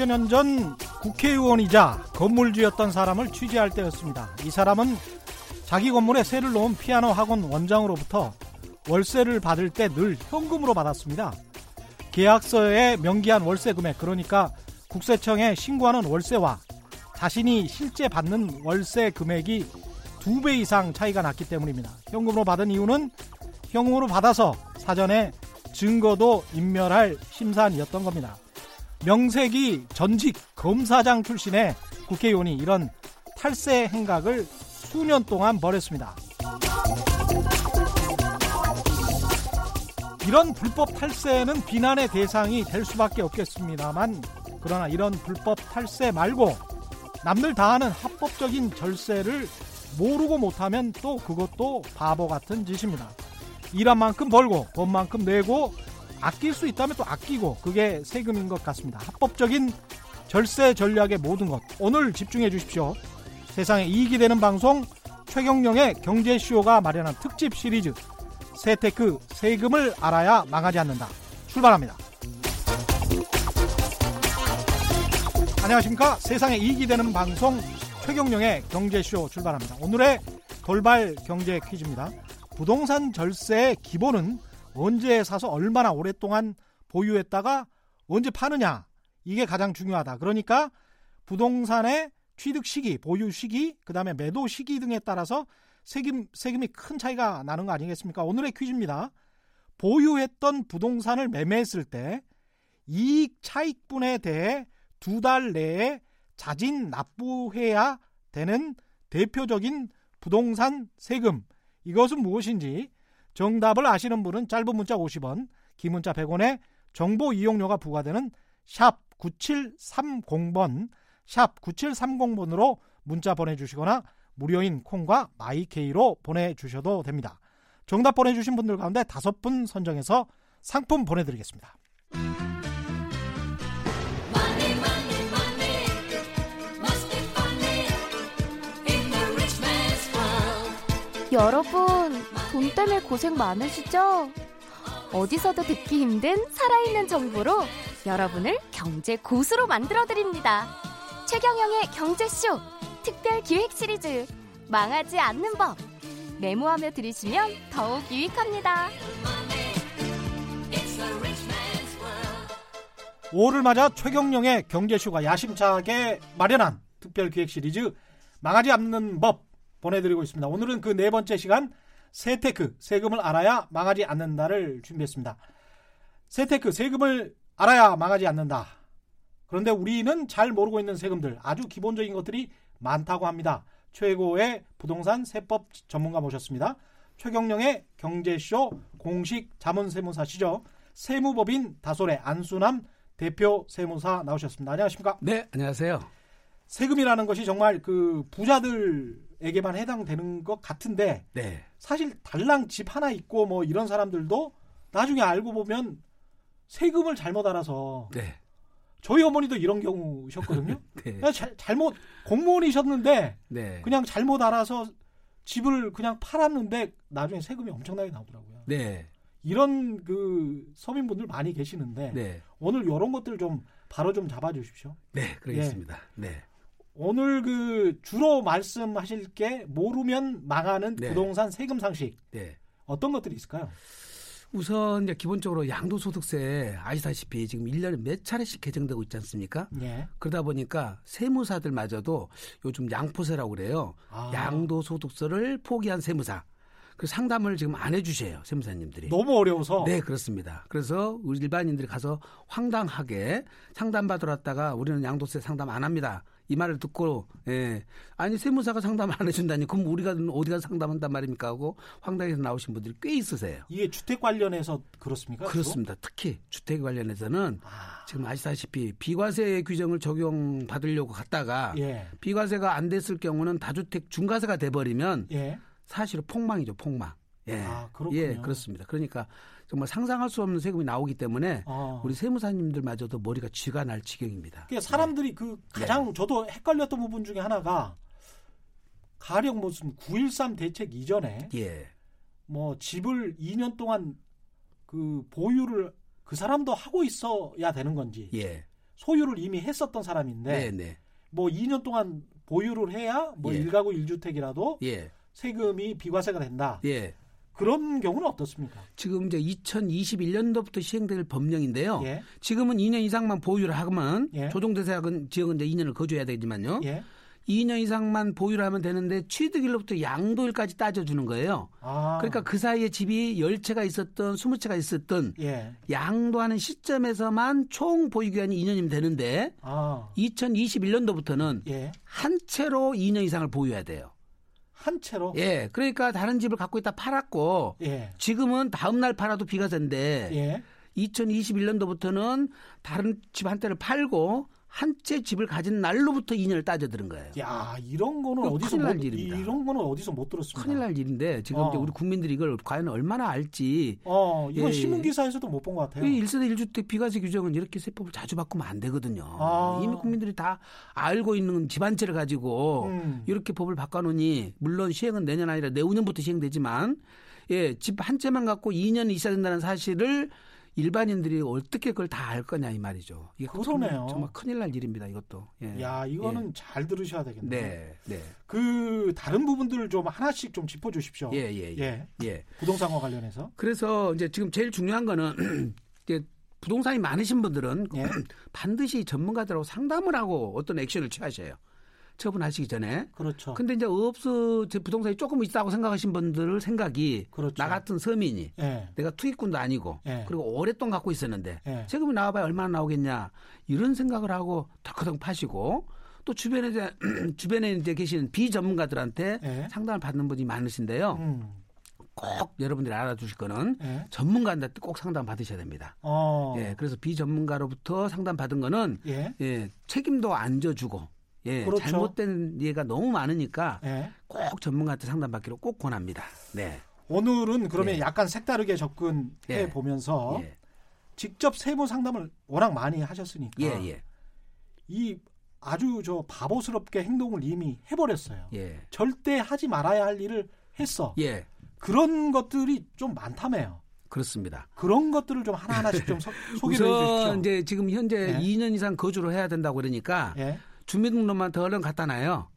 10여 년 전 국회의원이자 건물주였던 사람을 취재할 때였습니다. 이 사람은 자기 건물에 세를 놓은 피아노 학원 원장으로부터 월세를 받을 때 늘 현금으로 받았습니다. 계약서에 명기한 월세 금액, 그러니까 국세청에 신고하는 월세와 자신이 실제 받는 월세 금액이 두 배 이상 차이가 났기 때문입니다. 현금으로 받은 이유는 현금으로 받아서 사전에 증거도 인멸할 심산이었던 겁니다. 명색이 전직 검사장 출신의 국회의원이 이런 탈세 행각을 수년 동안 벌였습니다. 이런 불법 탈세는 비난의 대상이 될 수밖에 없겠습니다만 그러나 이런 불법 탈세 말고 남들 다 하는 합법적인 절세를 모르고 못하면 또 그것도 바보 같은 짓입니다. 일한 만큼 벌고 돈 만큼 내고 아낄 수 있다면 또 아끼고 그게 세금인 것 같습니다. 합법적인 절세 전략의 모든 것 오늘 집중해 주십시오. 세상에 이익이 되는 방송 최경령의 경제쇼가 마련한 특집 시리즈 세테크 세금을 알아야 망하지 않는다. 출발합니다. 안녕하십니까. 세상에 이익이 되는 방송 최경령의 경제쇼 출발합니다. 오늘의 돌발 경제 퀴즈입니다. 부동산 절세의 기본은 언제 사서 얼마나 오랫동안 보유했다가 언제 파느냐 이게 가장 중요하다. 그러니까 부동산의 취득 시기, 보유 시기, 그 다음에 매도 시기 등에 따라서 세금, 세금이 큰 차이가 나는 거 아니겠습니까? 오늘의 퀴즈입니다. 보유했던 부동산을 매매했을 때 이익 차익분에 대해 두 달 내에 자진 납부해야 되는 대표적인 부동산 세금. 이것은 무엇인지 정답을 아시는 분은 짧은 문자 50원, 긴 문자 100원에 정보 이용료가 부과되는 샵 9730번, 샵 9730번으로 문자 보내주시거나 무료인 콩과 마이케이로 보내주셔도 됩니다. 정답 보내주신 분들 가운데 다섯 분 선정해서 상품 보내드리겠습니다. 여러분, 돈 때문에 고생 많으시죠? 어디서도 듣기 힘든 살아있는 정보로 여러분을 경제 고수로 만들어드립니다. 최경영의 경제쇼 특별 기획 시리즈 망하지 않는 법 메모하며 들으시면 더욱 유익합니다. 5월 맞아 최경영의 경제쇼가 야심차게 마련한 특별 기획 시리즈 망하지 않는 법 보내드리고 있습니다. 오늘은 그 네 번째 시간 세테크 세금을 알아야 망하지 않는다를 준비했습니다. 세테크 세금을 알아야 망하지 않는다. 그런데 우리는 잘 모르고 있는 세금들 아주 기본적인 것들이 많다고 합니다. 최고의 부동산 세법 전문가 모셨습니다. 최경영의 경제쇼 공식 자문세무사 시죠. 세무법인 다솔의 안수남 대표 세무사 나오셨습니다. 안녕하십니까? 네, 안녕하세요. 세금이라는 것이 정말 그 부자들 에게만 해당되는 것 같은데 네. 사실 달랑 집 하나 있고 뭐 이런 사람들도 나중에 알고 보면 세금을 잘못 알아서 네. 저희 어머니도 이런 경우셨거든요. 네. 자- 잘못 공무원이셨는데 네. 그냥 잘못 알아서 집을 그냥 팔았는데 나중에 세금이 엄청나게 나오더라고요. 네. 이런 그 서민분들 많이 계시는데 네. 오늘 이런 것들 좀 바로 좀 잡아주십시오. 네, 그러겠습니다. 네. 오늘 그 주로 말씀하실 게 모르면 망하는 네. 부동산 세금 상식 네. 어떤 것들이 있을까요? 우선 이제 기본적으로 양도소득세 아시다시피 지금 1년에 몇 차례씩 개정되고 있지 않습니까? 예. 그러다 보니까 세무사들마저도 요즘 양포세라고 그래요. 아. 양도소득세를 포기한 세무사. 그 상담을 지금 안 해주셔요, 세무사님들이. 너무 어려워서 네, 그렇습니다. 그래서 우리 일반인들이 가서 황당하게 상담 받으러 왔다가 우리는 양도세 상담 안 합니다. 이 말을 듣고 예. 아니 세무사가 상담 안 해준다니 그럼 우리가 어디가 상담한단 말입니까 하고 황당해서 나오신 분들이 꽤 있으세요. 이게 주택 관련해서 그렇습니까? 그렇습니다. 특히 주택 관련해서는 아, 지금 아시다시피 비과세 규정을 적용 받으려고 갔다가 예. 비과세가 안 됐을 경우는 다주택 중과세가 돼버리면 예. 사실은 폭망이죠, 폭망. 예. 아, 그렇군요. 예, 그렇습니다. 그러니까 정말 상상할 수 없는 세금이 나오기 때문에 어. 우리 세무사님들마저도 머리가 쥐가 날 지경입니다. 그러니까 사람들이 그 가장 저도 헷갈렸던 부분 중에 하나가 가령 무슨 9.13 대책 이전에 예. 뭐 집을 2년 동안 그 보유를 그 사람도 하고 있어야 되는 건지 예. 소유를 이미 했었던 사람인데 네, 네. 뭐 2년 동안 보유를 해야 뭐 예. 일가구 1주택이라도 예. 세금이 비과세가 된다. 예. 그런 경우는 어떻습니까? 지금 이제 2021년도부터 시행될 법령인데요. 예. 지금은 2년 이상만 보유를 하면 예. 조정대상은 지역은 이제 2년을 거주해야 되지만요. 예. 2년 이상만 보유를 하면 되는데 취득일로부터 양도일까지 따져주는 거예요. 아. 그러니까 그 사이에 집이 10채가 있었던 20채가 있었던 예. 양도하는 시점에서만 총 보유 기간이 2년이면 되는데 아. 2021년도부터는 예. 한 채로 2년 이상을 보유해야 돼요. 한 채로 예. 그러니까 다른 집을 갖고 있다 팔았고 예. 지금은 다음 날 팔아도 비과세인데 예. 2021년도부터는 다른 집 한 채를 팔고 한 채 집을 가진 날로부터 2년을 따져 들은 거예요. 야, 이런 거는 어디서 큰일 날 못, 일입니다. 이런 거는 어디서 못 들었습니다. 큰일 날 일인데 지금 어. 이제 우리 국민들이 이걸 과연 얼마나 알지. 어, 이건 예, 신문 예. 기사에서도 못 본 것 같아요. 이 1세대 1주택 비과세 규정은 이렇게 세법을 자주 바꾸면 안 되거든요. 아. 이미 국민들이 다 알고 있는 집한 채를 가지고 음. 이렇게 법을 바꿔놓으니 물론 시행은 내년 아니라 내후년부터 시행되지만 예, 집 한 채만 갖고 2년 있어야 된다는 사실을 일반인들이 어떻게 그걸 다 알 거냐 이 말이죠. 이게 그러네요. 정말, 큰일 날 일입니다. 이것도. 예. 야, 이거는 잘 들으셔야 예. 되겠네요. 네, 네, 그 다른 부분들을 좀 하나씩 좀 짚어 주십시오. 예, 예, 예, 예. 예. 부동산과 관련해서. 그래서 이제 지금 제일 중요한 거는 이제 부동산이 많으신 분들은 예. 반드시 전문가들하고 상담을 하고 어떤 액션을 취하셔요. 처분하시기 전에. 그렇죠. 근데 이제 제 부동산이 조금 있다고 생각하신 분들 생각이 그렇죠. 나 같은 서민이 예. 내가 투기꾼도 아니고 예. 그리고 오랫동안 갖고 있었는데 예. 세금이 나와봐야 얼마나 나오겠냐 이런 생각을 하고 덜커덩 파시고 또 주변에 이제 주변에 이제 계시는 비전문가들한테 예. 상담을 받는 분이 많으신데요. 음. 꼭 여러분들이 알아두실 거는 예. 전문가한테 꼭 상담 받으셔야 됩니다. 어. 예, 그래서 비전문가로부터 상담 받은 거는 예. 예, 책임도 안 져주고 예, 그렇죠. 잘못된 예가 너무 많으니까 예. 꼭 전문가한테 상담받기로 꼭 권합니다. 네. 오늘은 그러면 예. 약간 색다르게 접근해 예. 보면서 예. 직접 세무 상담을 워낙 많이 하셨으니까 예, 예. 이 아주 저 바보스럽게 행동을 이미 해버렸어요. 예. 절대 하지 말아야 할 일을 했어. 예. 그런 것들이 좀 많다며요. 그렇습니다. 그런 것들을 좀 하나하나씩 좀 소, 우선 해주십시오. 이제 지금 현재 예. 2년 이상 거주를 해야 된다고 그러니까 예. 주민등록만 더 얼른 갖다 놔요.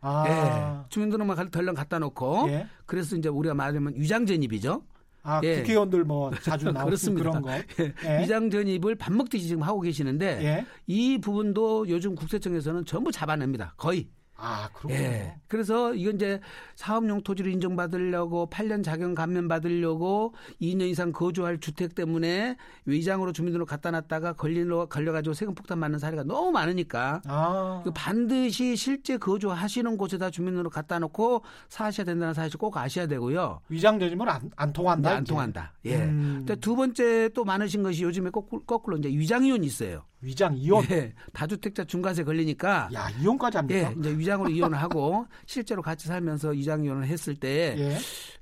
아. 예. 주민등록만 더 얼른 갖다 놓고 예. 그래서 이제 우리가 말하면 위장 전입이죠. 아, 예. 국회의원들 뭐 자주 나오는. 그런 거. 예. 예. 위장 전입을 밥 먹듯이 지금 하고 계시는데 예. 이 부분도 요즘 국세청에서는 전부 잡아냅니다. 거의. 아, 그렇군요. 예. 그래서 이건 이제 사업용 토지를 인정받으려고 8년 자격 감면 받으려고 2년 이상 거주할 주택 때문에 위장으로 주민등록 갖다 놨다가 걸리러 걸려가지고 세금 폭탄 맞는 사례가 너무 많으니까 아. 그 반드시 실제 거주하시는 곳에다 주민등록 갖다 놓고 사셔야 된다는 사실 꼭 아셔야 되고요. 위장 전입은 안, 안 통한다. 네, 안. 통한다. 예. 음. 두 번째 또 많으신 것이 요즘에 거꾸로, 거꾸로 이제 위장이혼이 있어요. 위장 이혼. 예. 다주택자 중과세 걸리니까 야, 이혼까지 합니까? 예, 이제 위장으로 이혼을 하고 실제로 같이 살면서 위장 이혼을 했을 때 예.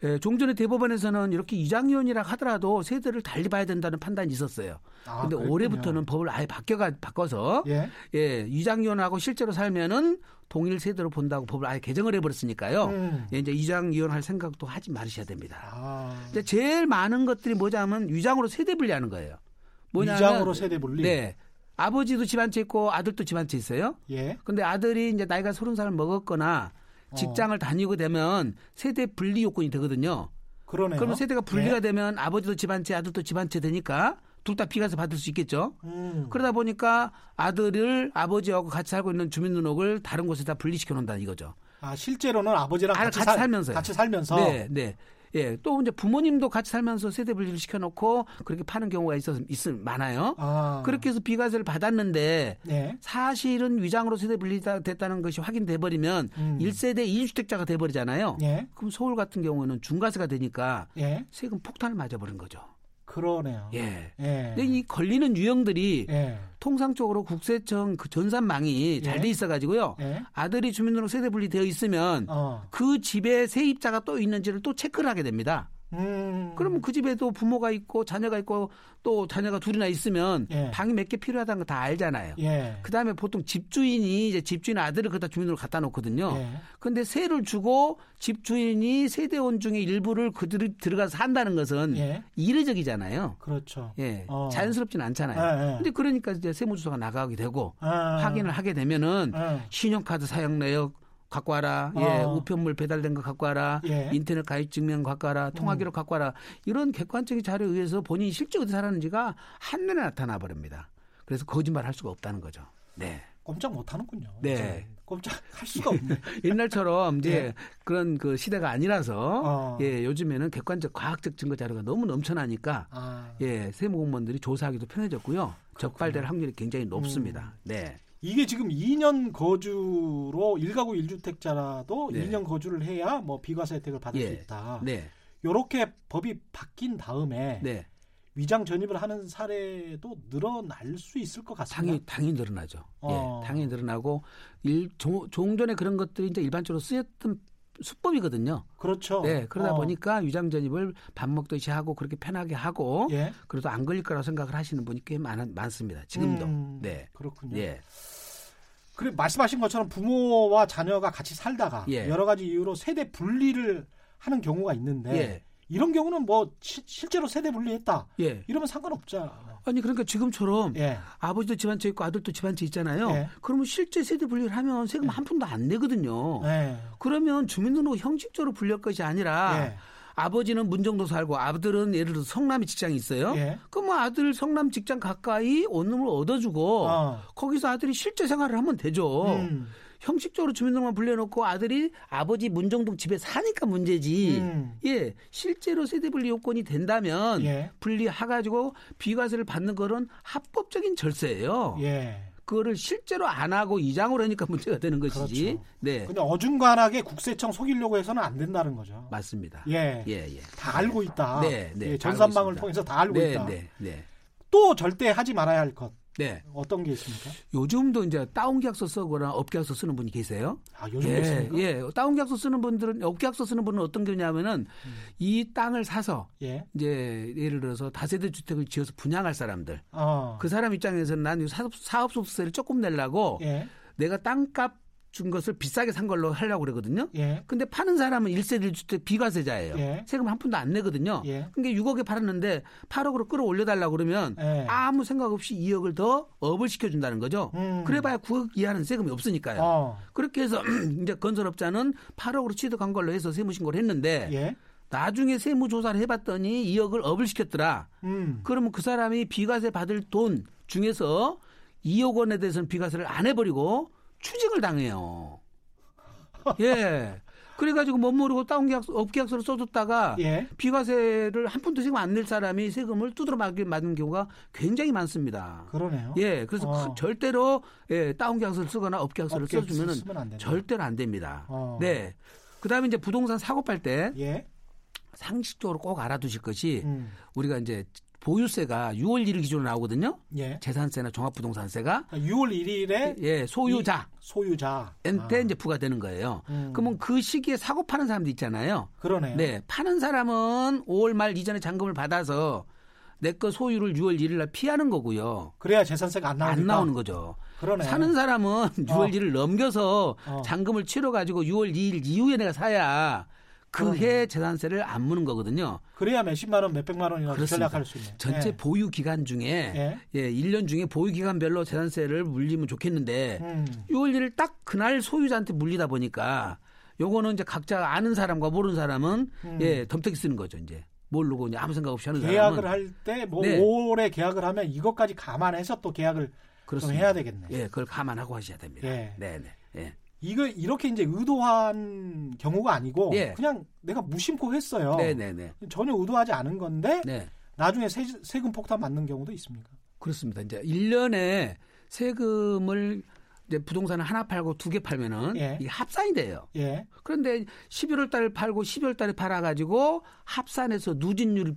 예, 종전에 대법원에서는 이렇게 위장 이혼이라 하더라도 세대를 달리 봐야 된다는 판단이 있었어요. 아, 근데 그랬군요. 올해부터는 법을 아예 바뀌어가 바꿔서 예. 예, 위장 이혼하고 실제로 살면은 동일 세대로 본다고 법을 아예 개정을 해버렸으니까요. 음. 예, 이제 위장 이혼할 생각도 하지 말으셔야 됩니다. 아. 이제 제일 많은 것들이 뭐냐면 위장으로 세대 분리하는 거예요. 뭐냐면 위장으로 세대 분리. 네. 아버지도 집한채 있고 아들도 집한채 있어요. 예. 근데 아들이 이제 나이가 서른 살 먹었거나 어. 직장을 다니고 되면 세대 분리 요건이 되거든요. 그러네요. 그러면 세대가 분리가 예. 되면 아버지도 집한 채, 아들도 집한채 되니까 둘 다 비과세 받을 수 있겠죠. 음. 그러다 보니까 아들을 아버지하고 같이 살고 있는 주민등록을 다른 곳에다 분리시켜 놓는다 이거죠. 아, 실제로는 아버지랑 아, 같이, 같이 살- 살면서요. 같이 살면서 네, 네. 예, 또 이제 부모님도 같이 살면서 세대 분리를 시켜놓고 그렇게 파는 경우가 있어 있음 많아요. 아. 그렇게 해서 비과세를 받았는데 네. 사실은 위장으로 세대 분리가 됐다는 것이 확인돼 버리면 음. 일 1세대 2주택자가 돼 버리잖아요. 예. 그럼 서울 같은 경우는 중과세가 되니까 예. 세금 폭탄을 맞아 버린 거죠. 그러네요. 예. 예. 근데 이 걸리는 유형들이 예. 통상적으로 국세청 그 전산망이 잘 예. 돼 있어 가지고요. 예. 아들이 주민등록 세대 분리 되어 있으면 어. 그 집에 세입자가 또 있는지를 또 체크를 하게 됩니다. 음. 그러면 그 집에도 부모가 있고 자녀가 있고 또 자녀가 둘이나 있으면 예. 방이 몇 개 필요하다는 거 다 알잖아요. 예. 그 다음에 보통 집주인이 이제 집주인 아들을 그다 주민으로 갖다 놓거든요. 예. 근데 세를 주고 집주인이 세대원 중에 일부를 그들이 들어가서 산다는 것은 예. 이례적이잖아요. 그렇죠. 예. 어. 자연스럽지는 않잖아요. 예, 예. 근데 그러니까 이제 세무조사가 나가게 되고 아. 확인을 하게 되면은 예. 신용카드 사용 내역 갖고 와라. 예, 어. 우편물 배달된 거 갖고 와라. 예. 음. 인터넷 가입 증명 갖고 와라. 통화 기록 갖고 와라. 이런 객관적인 자료에 의해서 본인이 실제 어디 살았는지가 한눈에 나타나 버립니다. 그래서 거짓말 할 수가 없다는 거죠. 네. 꼼짝 못 하는군요. 네. 꼼짝 할 수가 없네. 옛날처럼 이제 예. 그런 그 시대가 아니라서 어. 예, 요즘에는 객관적 과학적 증거 자료가 너무 넘쳐나니까 아. 예, 세무 공무원들이 조사하기도 편해졌고요. 적발될 확률이 굉장히 음. 높습니다. 네. 이게 지금 2년 거주로 1가구 1주택자라도 네. 2년 거주를 해야 뭐 비과세 혜택을 받을 수 예. 있다. 네. 요렇게 법이 바뀐 다음에 네. 위장 전입을 하는 사례도 늘어날 수 있을 것 같습니다. 당연히 당연히 늘어나죠. 어. 예, 당연히 늘어나고 일 종, 종전에 그런 것들이 이제 일반적으로 쓰였던 수법이거든요. 그렇죠. 네, 그러다 어. 보니까 위장 전입을 밥 먹듯이 하고 그렇게 편하게 하고 예. 그래도 안 걸릴 거라고 생각을 하시는 분이 꽤 많, 많습니다. 지금도. 음, 네. 그렇군요. 예. 그래 말씀하신 것처럼 부모와 자녀가 같이 살다가 예. 여러 가지 이유로 세대 분리를 하는 경우가 있는데 예. 이런 경우는 뭐 시- 실제로 세대 분리했다 예. 이러면 상관없잖아요. 아니 그러니까 지금처럼 예. 아버지도 집안채 있고 아들도 집안채 있잖아요. 예. 그러면 실제 세대 분리를 하면 세금 한 푼도 안 내거든요. 예. 그러면 주민등록 형식적으로 분리할 것이 아니라 예. 아버지는 문정도 살고 아들은 예를 들어서 성남에 직장이 있어요. 예. 그럼 뭐 아들 성남 직장 가까이 원룸을 얻어주고 어. 거기서 아들이 실제 생활을 하면 되죠. 음. 형식적으로 주민등록만 불려놓고 아들이 아버지 문정동 집에 사니까 문제지. 음. 예, 실제로 세대 분리 요건이 된다면 예. 분리해가지고 비과세를 받는 거는 합법적인 절세예요. 예. 그거를 실제로 안 하고 이장을 하니까 문제가 되는 것이지. 그렇죠. 네, 근데 어중간하게 국세청 속이려고 해서는 안 된다는 거죠. 맞습니다. 예. 예, 예. 다 알고 있다. 네, 네. 예, 전산망을. 통해서 다 알고 네, 있다. 네, 네. 또 절대 하지 말아야 할 것. 네. 어떤 게 있습니까? 요즘도 이제 다운 계약서 쓰거나 업 계약서 쓰는 분이 계세요. 아, 요즘 예, 있습니까? 예. 다운 계약서 쓰는 분들은 업 계약서 쓰는 분은 어떤 경우냐면은 음. 이 땅을 사서 예. 이제 예를 들어서 다세대 주택을 지어서 분양할 사람들 어. 그 사람 입장에서는 난 사업 사업소득세를 조금 내려고 예. 내가 땅값 준 것을 비싸게 산 걸로 하려고 그러거든요. 예. 근데 파는 사람은 1세대 1주택 비과세자예요. 예. 세금 한 푼도 안 내거든요. 예. 그게 6억에 팔았는데 8억으로 끌어올려 달라고 그러면 예. 아무 생각 없이 2억을 더 up을 시켜 준다는 거죠. 음. 그래 봐야 9억 이하는 세금이 없으니까요. 어. 그렇게 해서 이제 건설업자는 8억으로 취득한 걸로 해서 세무 신고를 했는데 예. 나중에 세무 조사를 해 봤더니 2억을 up을 시켰더라. 음. 그러면 그 사람이 비과세 받을 돈 중에서 2억 원에 대해서는 비과세를 안 해버리고 추징을 당해요. 예. 그래가지고 뭣 모르고 다운 계약서, 업계약서를 써줬다가 예. 비과세를 한 푼도 세금 안 낼 사람이 세금을 두드려 맞게 맞는 경우가 굉장히 많습니다. 그러네요. 예, 그래서 어. 그- 절대로 예, 다운 계약서를 쓰거나 업계약서를 업계약서 써주면은 안. 절대로 안 됩니다. 어. 네. 그다음에 이제 부동산 사고 팔때 예. 상식적으로 꼭 알아두실 것이 음. 우리가 이제 보유세가 6월 1일 기준으로 나오거든요. 예. 재산세나 종합부동산세가 6월 1일에 예 소유자 소유자. 한테 아. 이제 부과되는 거예요. 음. 그러면 그 시기에 사고 파는 사람도 있잖아요. 그러네요. 네, 파는 사람은 5월 말 이전에 잔금을 받아서 내 거 소유를 6월 1일 날 피하는 거고요. 그래야 재산세가 안. 안 나오는 거죠. 그러네. 사는 사람은 6월 1일 넘겨서 어. 잔금을 치러 가지고 6월 2일 이후에 내가 사야 그 그러네. 해 재산세를 안 무는 거거든요. 그래야 몇십만 원, 몇백만 그렇습니다. 절약할 수 있는. 전체 예. 보유 기간 중에 예. 예, 1년 중에 보유 기간별로 재산세를 물리면 좋겠는데 음. 6월 1일 딱 그날 소유자한테 물리다 보니까 요거는 이제 각자 아는 사람과 모르는 사람은 음. 예, 덤태기 쓰는 거죠, 이제. 모르고 이제 아무 생각 없이 하는 계약을 사람은 할때뭐 네. 5월에 계약을 하면 이것까지 감안해서 또 계약을 좀 그렇습니다. 해야 되겠네. 예, 그걸 감안하고 하셔야 됩니다. 예. 네, 네. 예. 이거 이렇게 이제 의도한 경우가 아니고 예. 그냥 내가 무심코 했어요. 네, 네, 네. 전혀 의도하지 않은 건데 네. 나중에 세, 세금 폭탄 맞는 경우도 있습니까? 그렇습니다. 이제 1년에 세금을 이제 부동산을 하나 팔고 두 개 팔면은 예. 이게 합산이 돼요. 예. 그런데 11월 달에 팔고 12월 달에 팔아 가지고 합산해서 누진율이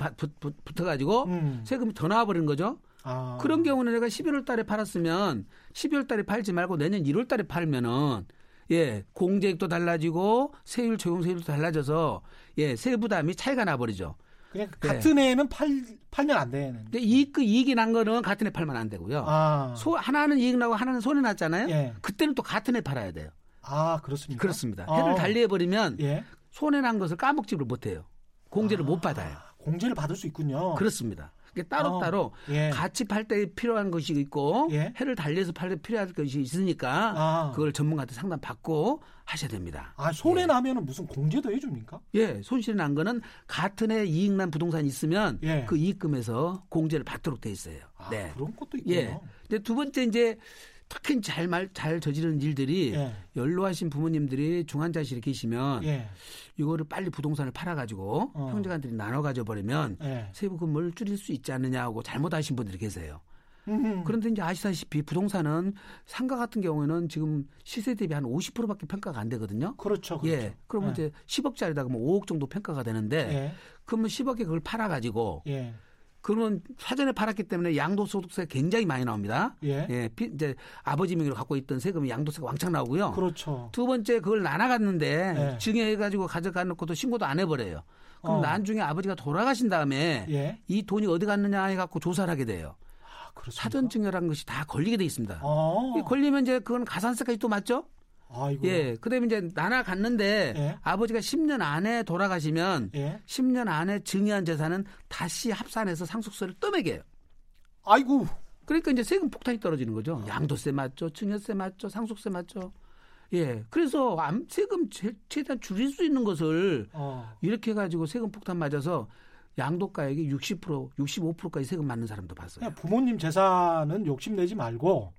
붙어 가지고 음. 세금이 더 나와 버리는 거죠. 아. 그런 경우는 내가 11월 달에 팔았으면 12월 달에 팔지 말고 내년 1월 달에 팔면은 예, 공제액도 달라지고 세율 적용 세율도 달라져서 예, 세부 담이 차이가 나버리죠. 그냥 같은 해에는 팔 팔면 안 되는. 근데 이익 그 이익이 난 거는 같은 해 팔면 안 되고요. 아, 소 하나는 이익 나고 하나는 손해 났잖아요. 예. 그때는 또 같은 해 팔아야 돼요. 아 그렇습니까? 그렇습니다. 어. 해를 달리해 버리면 예. 손해 난 것을 까먹지를 못해요. 공제를 못 받아요. 공제를 받을 수 있군요. 그렇습니다. 이게 따로따로 어, 예. 같이 팔 때 필요한 것이 있고 예. 해를 달리해서 팔 때 필요한 것이 있으니까 아. 그걸 전문가한테 상담 받고 하셔야 됩니다. 아 손해 나면은 무슨 공제도 해 줍니까? 예, 손실이 난 거는 같은 해 이익 난 부동산이 있으면 예. 그 이익금에서 공제를 받도록 돼 있어요. 아, 네. 그런 것도 있군요. 예. 근데 두 번째 이제 특히 잘말잘 저지르는 일들이 예. 연로하신 부모님들이 중환자실에 계시면 예. 이거를 빨리 부동산을 팔아가지고 어. 형제간들이 나눠 가져 버리면 예. 세부금을 줄일 수 있지 않느냐고 잘못하신 분들이 계세요. 음, 그런데 이제 아시다시피 부동산은 상가 같은 경우에는 지금 시세 대비 한 50%밖에 평가가 안 되거든요. 그렇죠. 그렇죠. 예. 그러면 예. 이제 10억짜리다 그러면 5억 정도 평가가 되는데 예. 그러면 10억에 그걸 팔아 가지고 예. 그러면 사전에 팔았기 때문에 양도소득세 굉장히 많이 나옵니다. 예. 피- 이제 아버지 명의로 갖고 있던 세금이 양도세가 왕창 나오고요. 그렇죠. 두 번째 그걸 나눠갔는데 네. 증여해가지고 가져가 놓고도 신고도 안 해버려요. 그럼 어. 나중에 아버지가 돌아가신 다음에 예. 이 돈이 어디 갔느냐 해갖고 조사를 하게 돼요. 아? 사전 증여라는 것이 다 걸리게 돼 있습니다. 어. 이 걸리면 이제 그건 가산세까지 또 맞죠? 아이고. 예. 그다음에 이제 나눠 갔는데 예. 아버지가 10년 안에 돌아가시면 예. 10년 안에 증여한 재산은 다시 합산해서 상속세를 또 매겨요. 아이고. 그러니까 이제 세금 폭탄이 떨어지는 거죠. 양도세 맞죠, 증여세 맞죠, 상속세 맞죠. 예. 그래서 암- 세금 최, 최대한 줄일 수 있는 것을 어. 이렇게 해가지고 세금 폭탄 맞아서 양도가액이 60%, 65%까지 세금 맞는 사람도 봤어요. 부모님 재산은 욕심내지 말고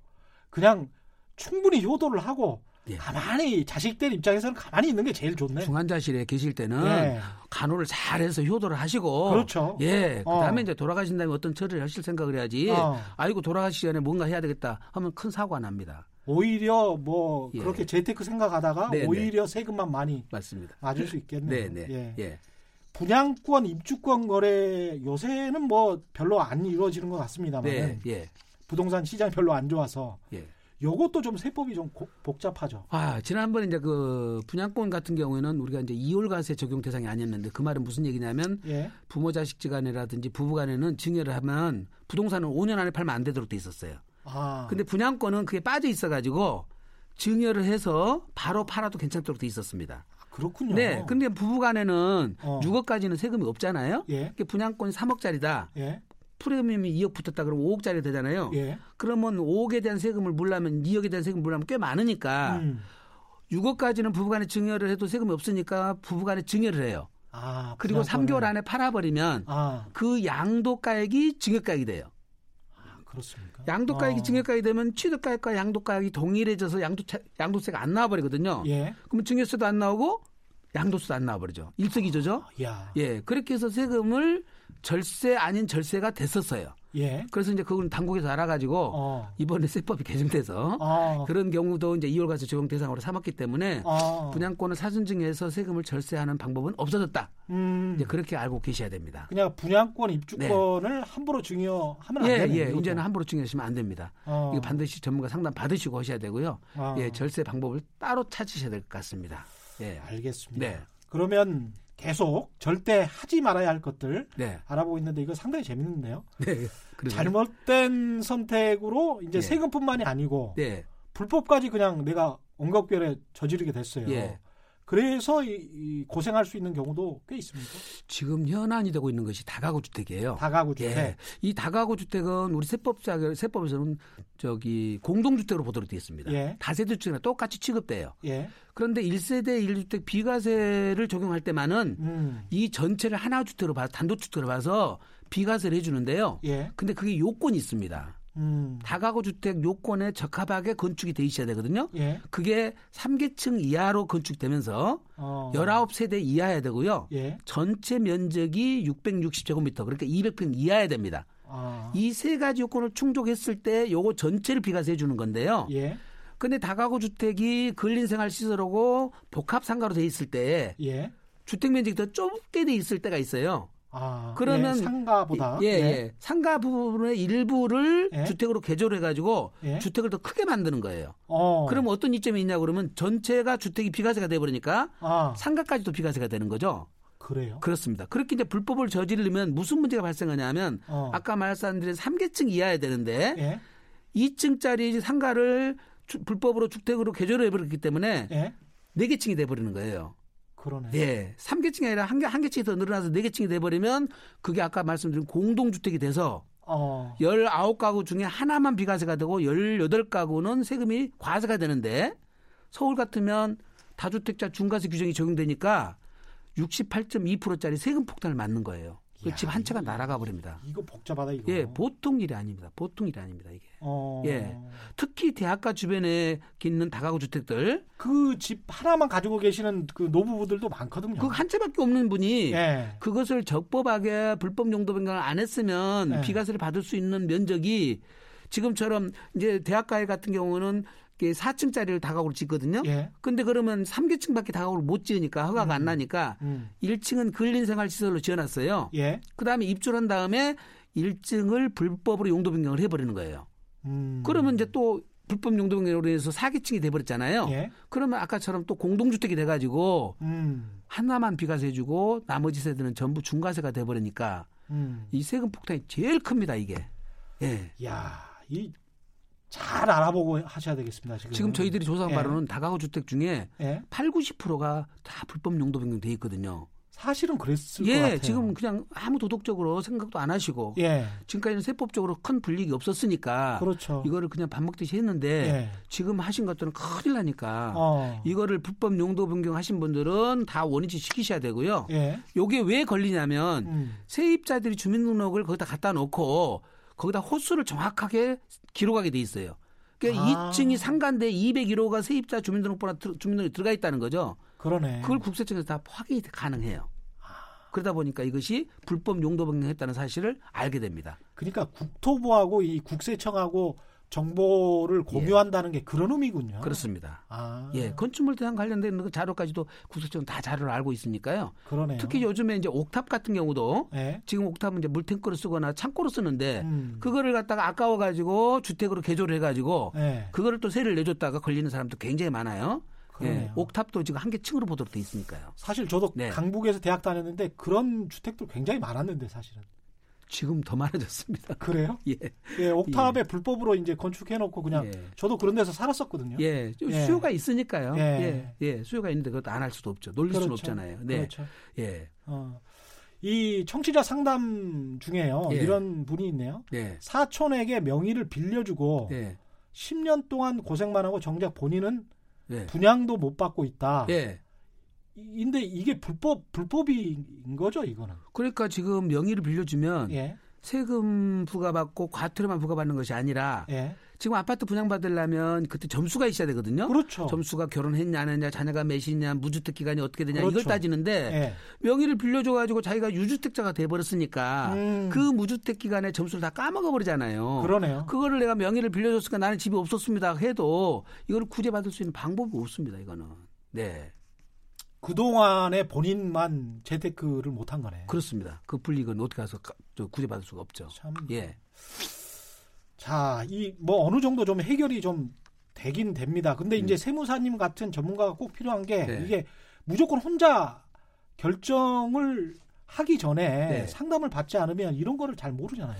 그냥 충분히 효도를 하고 예. 가만히 자식들 입장에서는 가만히 있는 게 제일 좋네. 중환자실에 계실 때는 예. 간호를 잘해서 효도를 하시고 그렇죠. 예 어. 그다음에 이제 돌아가신 다음에 어떤 처리를 하실 생각을 해야지 어. 아이고 돌아가시기 전에 뭔가 해야 되겠다 하면 큰 사고가 납니다 오히려 뭐 예. 그렇게 재테크 생각하다가 네, 오히려 세금만 많이 맞습니다 맞을 수 있겠네요. 네네 예. 예. 분양권 입주권 거래 요새는 뭐 별로 안 이루어지는 것 같습니다만 네, 예, 부동산 시장이 별로 안 좋아서 예. 요것도 좀 세법이 좀 고- 복잡하죠. 아, 지난번에 이제 그 분양권 같은 경우에는 우리가 이제 이월과세 적용 대상이 아니었는데 그 말은 무슨 얘기냐면 예. 부모 자식 지간이라든지 부부 간에는 증여를 하면 부동산을 5년 안에 팔면 안 되도록 돼 있었어요. 아. 근데 분양권은 그게 빠져 있어 가지고 증여를 해서 바로 팔아도 괜찮도록 돼 있었습니다. 그렇군요. 네, 근데 부부간에는 어. 6억까지는 세금이 없잖아요. 예. 분양권이 3억짜리다. 예. 프리미엄이 2억 붙었다 그러면 5억짜리 되잖아요. 예. 그러면 5억에 대한 세금을 물라면 2억에 대한 세금을 물라면 꽤 많으니까 음. 6억까지는 부부간에 증여를 해도 세금이 없으니까 부부간에 증여를 해요. 아, 그리고 분양권을. 3개월 안에 팔아버리면 아, 그 양도가액이 증여가액이 돼요. 그렇습니까? 양도가액이 어. 증여가액이 되면 취득가액과 양도가액이 동일해져서 양도 양도세가 안 나와버리거든요. 예. 그러면 증여세도 안 나오고 양도세도 안 나와버리죠. 일석이조죠. 야. 예, 그렇게 해서 세금을 절세 아닌 절세가 됐었어요. 예. 그래서 이제 그건 당국에서 알아가지고 어. 이번에 세법이 개정돼서 아. 그런 경우도 이제 2월과세 적용 대상으로 삼았기 때문에 아. 분양권을 사전증여해서 세금을 절세하는 방법은 없어졌다. 음. 이제 그렇게 알고 계셔야 됩니다. 그냥 분양권 입주권을 함부로 증여하면 안 예, 되네요. 예, 이것도. 이제는 함부로 증여하시면 안 됩니다. 어. 이거 반드시 전문가 상담 받으시고 하셔야 되고요. 아. 예, 절세 방법을 따로 찾으셔야 될 것 같습니다. 예, 알겠습니다. 네, 그러면 계속 절대 하지 말아야 할 것들 네, 알아보고 있는데 이거 상당히 재밌는데요. 네. 잘못된 선택으로 이제 예. 세금뿐만이 아니고 네, 불법까지 그냥 내가 온갖별에 저지르게 됐어요. 예. 그래서 이, 이 고생할 수 있는 경우도 꽤 있습니다. 지금 현안이 되고 있는 것이 다가구 주택이에요. 다가구 주택. 예. 이 다가구 주택은 우리 세법상 세법에서는 저기 공동주택으로 보도록 되어 있습니다. 예. 다세대 주택이랑 똑같이 취급돼요. 예. 그런데 1세대 1주택 비과세를 적용할 때만은 음. 이 전체를 하나 주택으로 봐 단독 주택으로 봐서 비과세를 해 주는데요. 예. 근데 그게 요건이 있습니다. 음. 다가구 주택 요건에 적합하게 건축이 돼 있어야 되거든요. 예. 그게 3계층 이하로 건축되면서 어. 19세대 이하야 되고요. 예. 전체 면적이 660제곱미터 그러니까 200평 이하야 됩니다. 아. 이세 가지 요건을 충족했을 때 요거 전체를 비과세해 주는 건데요. 예. 근데 다가구 주택이 근린생활 시설하고 복합 상가로 돼 있을 때 예. 주택 면적이 더 좁게 돼 있을 때가 있어요. 아, 그러면 예, 상가보다 예, 예. 상가 부분의 일부를 예. 주택으로 개조를 해가지고 예. 주택을 더 크게 만드는 거예요. 어. 그러면 어떤 이점이 있냐 그러면 전체가 주택이 비과세가 돼버리니까 아 상가까지도 비과세가 되는 거죠. 그래요. 그렇습니다. 그렇게 이제 불법을 저지르면 무슨 문제가 발생하냐면 어. 아까 말씀드린 3계층 이하야 되는데 예. 2층짜리 상가를 주- 불법으로 주택으로 개조를 해버렸기 때문에 예. 4계층이 돼버리는 거예요. 그러네. 예. 3계층이 아니라 한, 개, 한 계층이 더 늘어나서 4계층이 돼버리면 그게 아까 말씀드린 공동주택이 돼서 어. 19가구 중에 하나만 비과세가 되고 18가구는 세금이 과세가 되는데 서울 같으면 다주택자 중과세 규정이 적용되니까 68.2%짜리 세금 폭탄을 맞는 거예요. 이야, 집한 채가 날아가 버립니다. 이거 복잡하다 이거. 예, 보통 일이 아닙니다. 보통 일이 아닙니다, 이게. 어. 예. 특히 대학가 주변에 있는 다가구 주택들 그 집 하나만 가지고 계시는 그 노부부들도 많거든요. 그 한 채밖에 없는 분이 예. 그것을 적법하게 불법 용도 변경을 안 했으면 네. 비과세를 받을 수 있는 면적이 지금처럼 이제 대학가에 같은 경우는 4층짜리를 다가구로 짓거든요. 예. 근데 그러면 3계층밖에 다가구를 못 지으니까 허가가 안 나니까 음. 1층은 근린생활시설로 지어놨어요. 예. 그다음에 입주를 한 다음에 1층을 불법으로 용도 변경을 해버리는 거예요. 음. 그러면 이제 또 불법 용도 변경으로 해서 4계층이 돼버렸잖아요. 예. 그러면 아까처럼 또 공동주택이 돼가지고 음. 하나만 비과세 해주고 나머지 세대는 전부 중과세가 돼버리니까 음. 이 세금 폭탄이 제일 큽니다 이게. 예. 야, 이 잘 알아보고 하셔야 되겠습니다. 지금. 지금 저희들이 조사한 예. 바로는 다가구 주택 중에 예. 8, 90%가 다 불법 용도 변경돼 있거든요. 사실은 그랬을 것 예, 같아요. 지금 그냥 아무 도덕적으로 생각도 안 하시고 예. 지금까지는 세법적으로 큰 불이익이 없었으니까 그렇죠. 이거를 그냥 밥 먹듯이 했는데 예. 지금 하신 것들은 큰일 나니까 어. 이거를 불법 용도 변경하신 분들은 다 원위치 시키셔야 되고요. 예. 요게 왜 걸리냐면 음. 세입자들이 주민등록을 거기다 갖다 놓고 거기다 호수를 정확하게 기록하게 돼 있어요. 그러니까 아. 2층이 상가인데 201호가 세입자 주민등록번호 들- 주민등록이 들어가 있다는 거죠. 그러네. 그걸 국세청에서 다 확인이 가능해요. 그러다 보니까 이것이 불법 용도 변경했다는 사실을 알게 됩니다. 그러니까 국토부하고 이 국세청하고 정보를 공유한다는 게 그런 의미군요. 예. 그렇습니다. 아. 예, 건축물 대상 관련된 그 자료까지도 국세청 다 자료를 알고 있으니까요. 그러네요. 특히 요즘에 이제 옥탑 같은 경우도 예. 지금 옥탑은 이제 물탱크를 쓰거나 창고로 쓰는데 음. 그거를 갖다가 아까워 가지고 주택으로 개조를 해 가지고 예. 그거를 또 세를 내줬다가 걸리는 사람도 굉장히 많아요. 예, 그러네요. 옥탑도 지금 한 개 층으로 보도록 돼 있으니까요. 사실 저도 네. 강북에서 대학 다녔는데 그런 주택도 굉장히 많았는데 사실은. 지금 더 많아졌습니다. 그래요? 예, 예, 옥탑에 불법으로 이제 건축해놓고 그냥 예. 저도 그런 데서 살았었거든요. 예, 좀 예. 수요가 있으니까요. 예. 예, 예, 수요가 있는데 그것도 안 할 수도 없죠. 놀릴 수는 그렇죠. 없잖아요. 네, 그렇죠. 예, 어. 이 청취자 상담 중에요. 예. 이런 분이 있네요. 예, 사촌에게 명의를 빌려주고 예, 10년 동안 고생만 하고 정작 본인은 예, 분양도 못 받고 있다. 예. 이- 근데 이게 불법 불법인 거죠, 이거는. 그러니까 지금 명의를 빌려주면 예. 세금 부과받고 과태료만 부과받는 것이 아니라 예. 지금 아파트 분양받으려면 그때 점수가 있어야 되거든요. 그렇죠. 점수가 결혼했냐 안 했냐 자녀가 몇이냐 무주택 기간이 어떻게 되냐 이걸 그렇죠. 따지는데 예. 명의를 빌려줘 가지고 자기가 유주택자가 돼 버렸으니까 음. 그 무주택 기간에 점수를 다 까먹어 버리잖아요. 그러네요. 그거를 내가 명의를 빌려줬으니까 나는 집이 없었습니다 해도 이걸 구제받을 수 있는 방법이 없습니다. 이거는 네 그동안에 본인만 재테크를 못한 거네. 그렇습니다. 그 불이익은 어떻게 해서 구제받을 수가 없죠. 참. 예, 자, 이 뭐 어느 정도 좀 해결이 좀 되긴 됩니다. 근데 이제 음. 세무사님 같은 전문가가 꼭 필요한 게 네. 이게 무조건 혼자 결정을 하기 전에 네. 상담을 받지 않으면 이런 거를 잘 모르잖아요.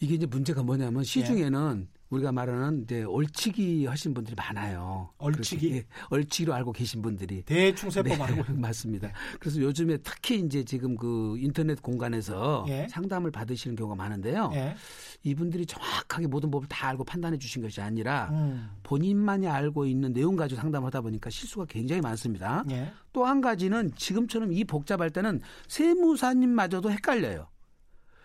이게 이제 문제가 뭐냐면 예. 시중에는 우리가 말하는 이제 얼치기 하신 분들이 많아요. 얼치기? 그렇게, 예, 얼치기로 알고 계신 분들이 대충 세법 네, 알고. 맞습니다. 그래서 요즘에 특히 이제 지금 그 인터넷 공간에서 예. 상담을 받으시는 경우가 많은데요. 예. 이분들이 정확하게 모든 법을 다 알고 판단해 주신 것이 아니라 음. 본인만이 알고 있는 내용 가지고 상담을 하다 보니까 실수가 굉장히 많습니다. 예. 또한 가지는 지금처럼 이 복잡할 때는 세무사님마저도 헷갈려요.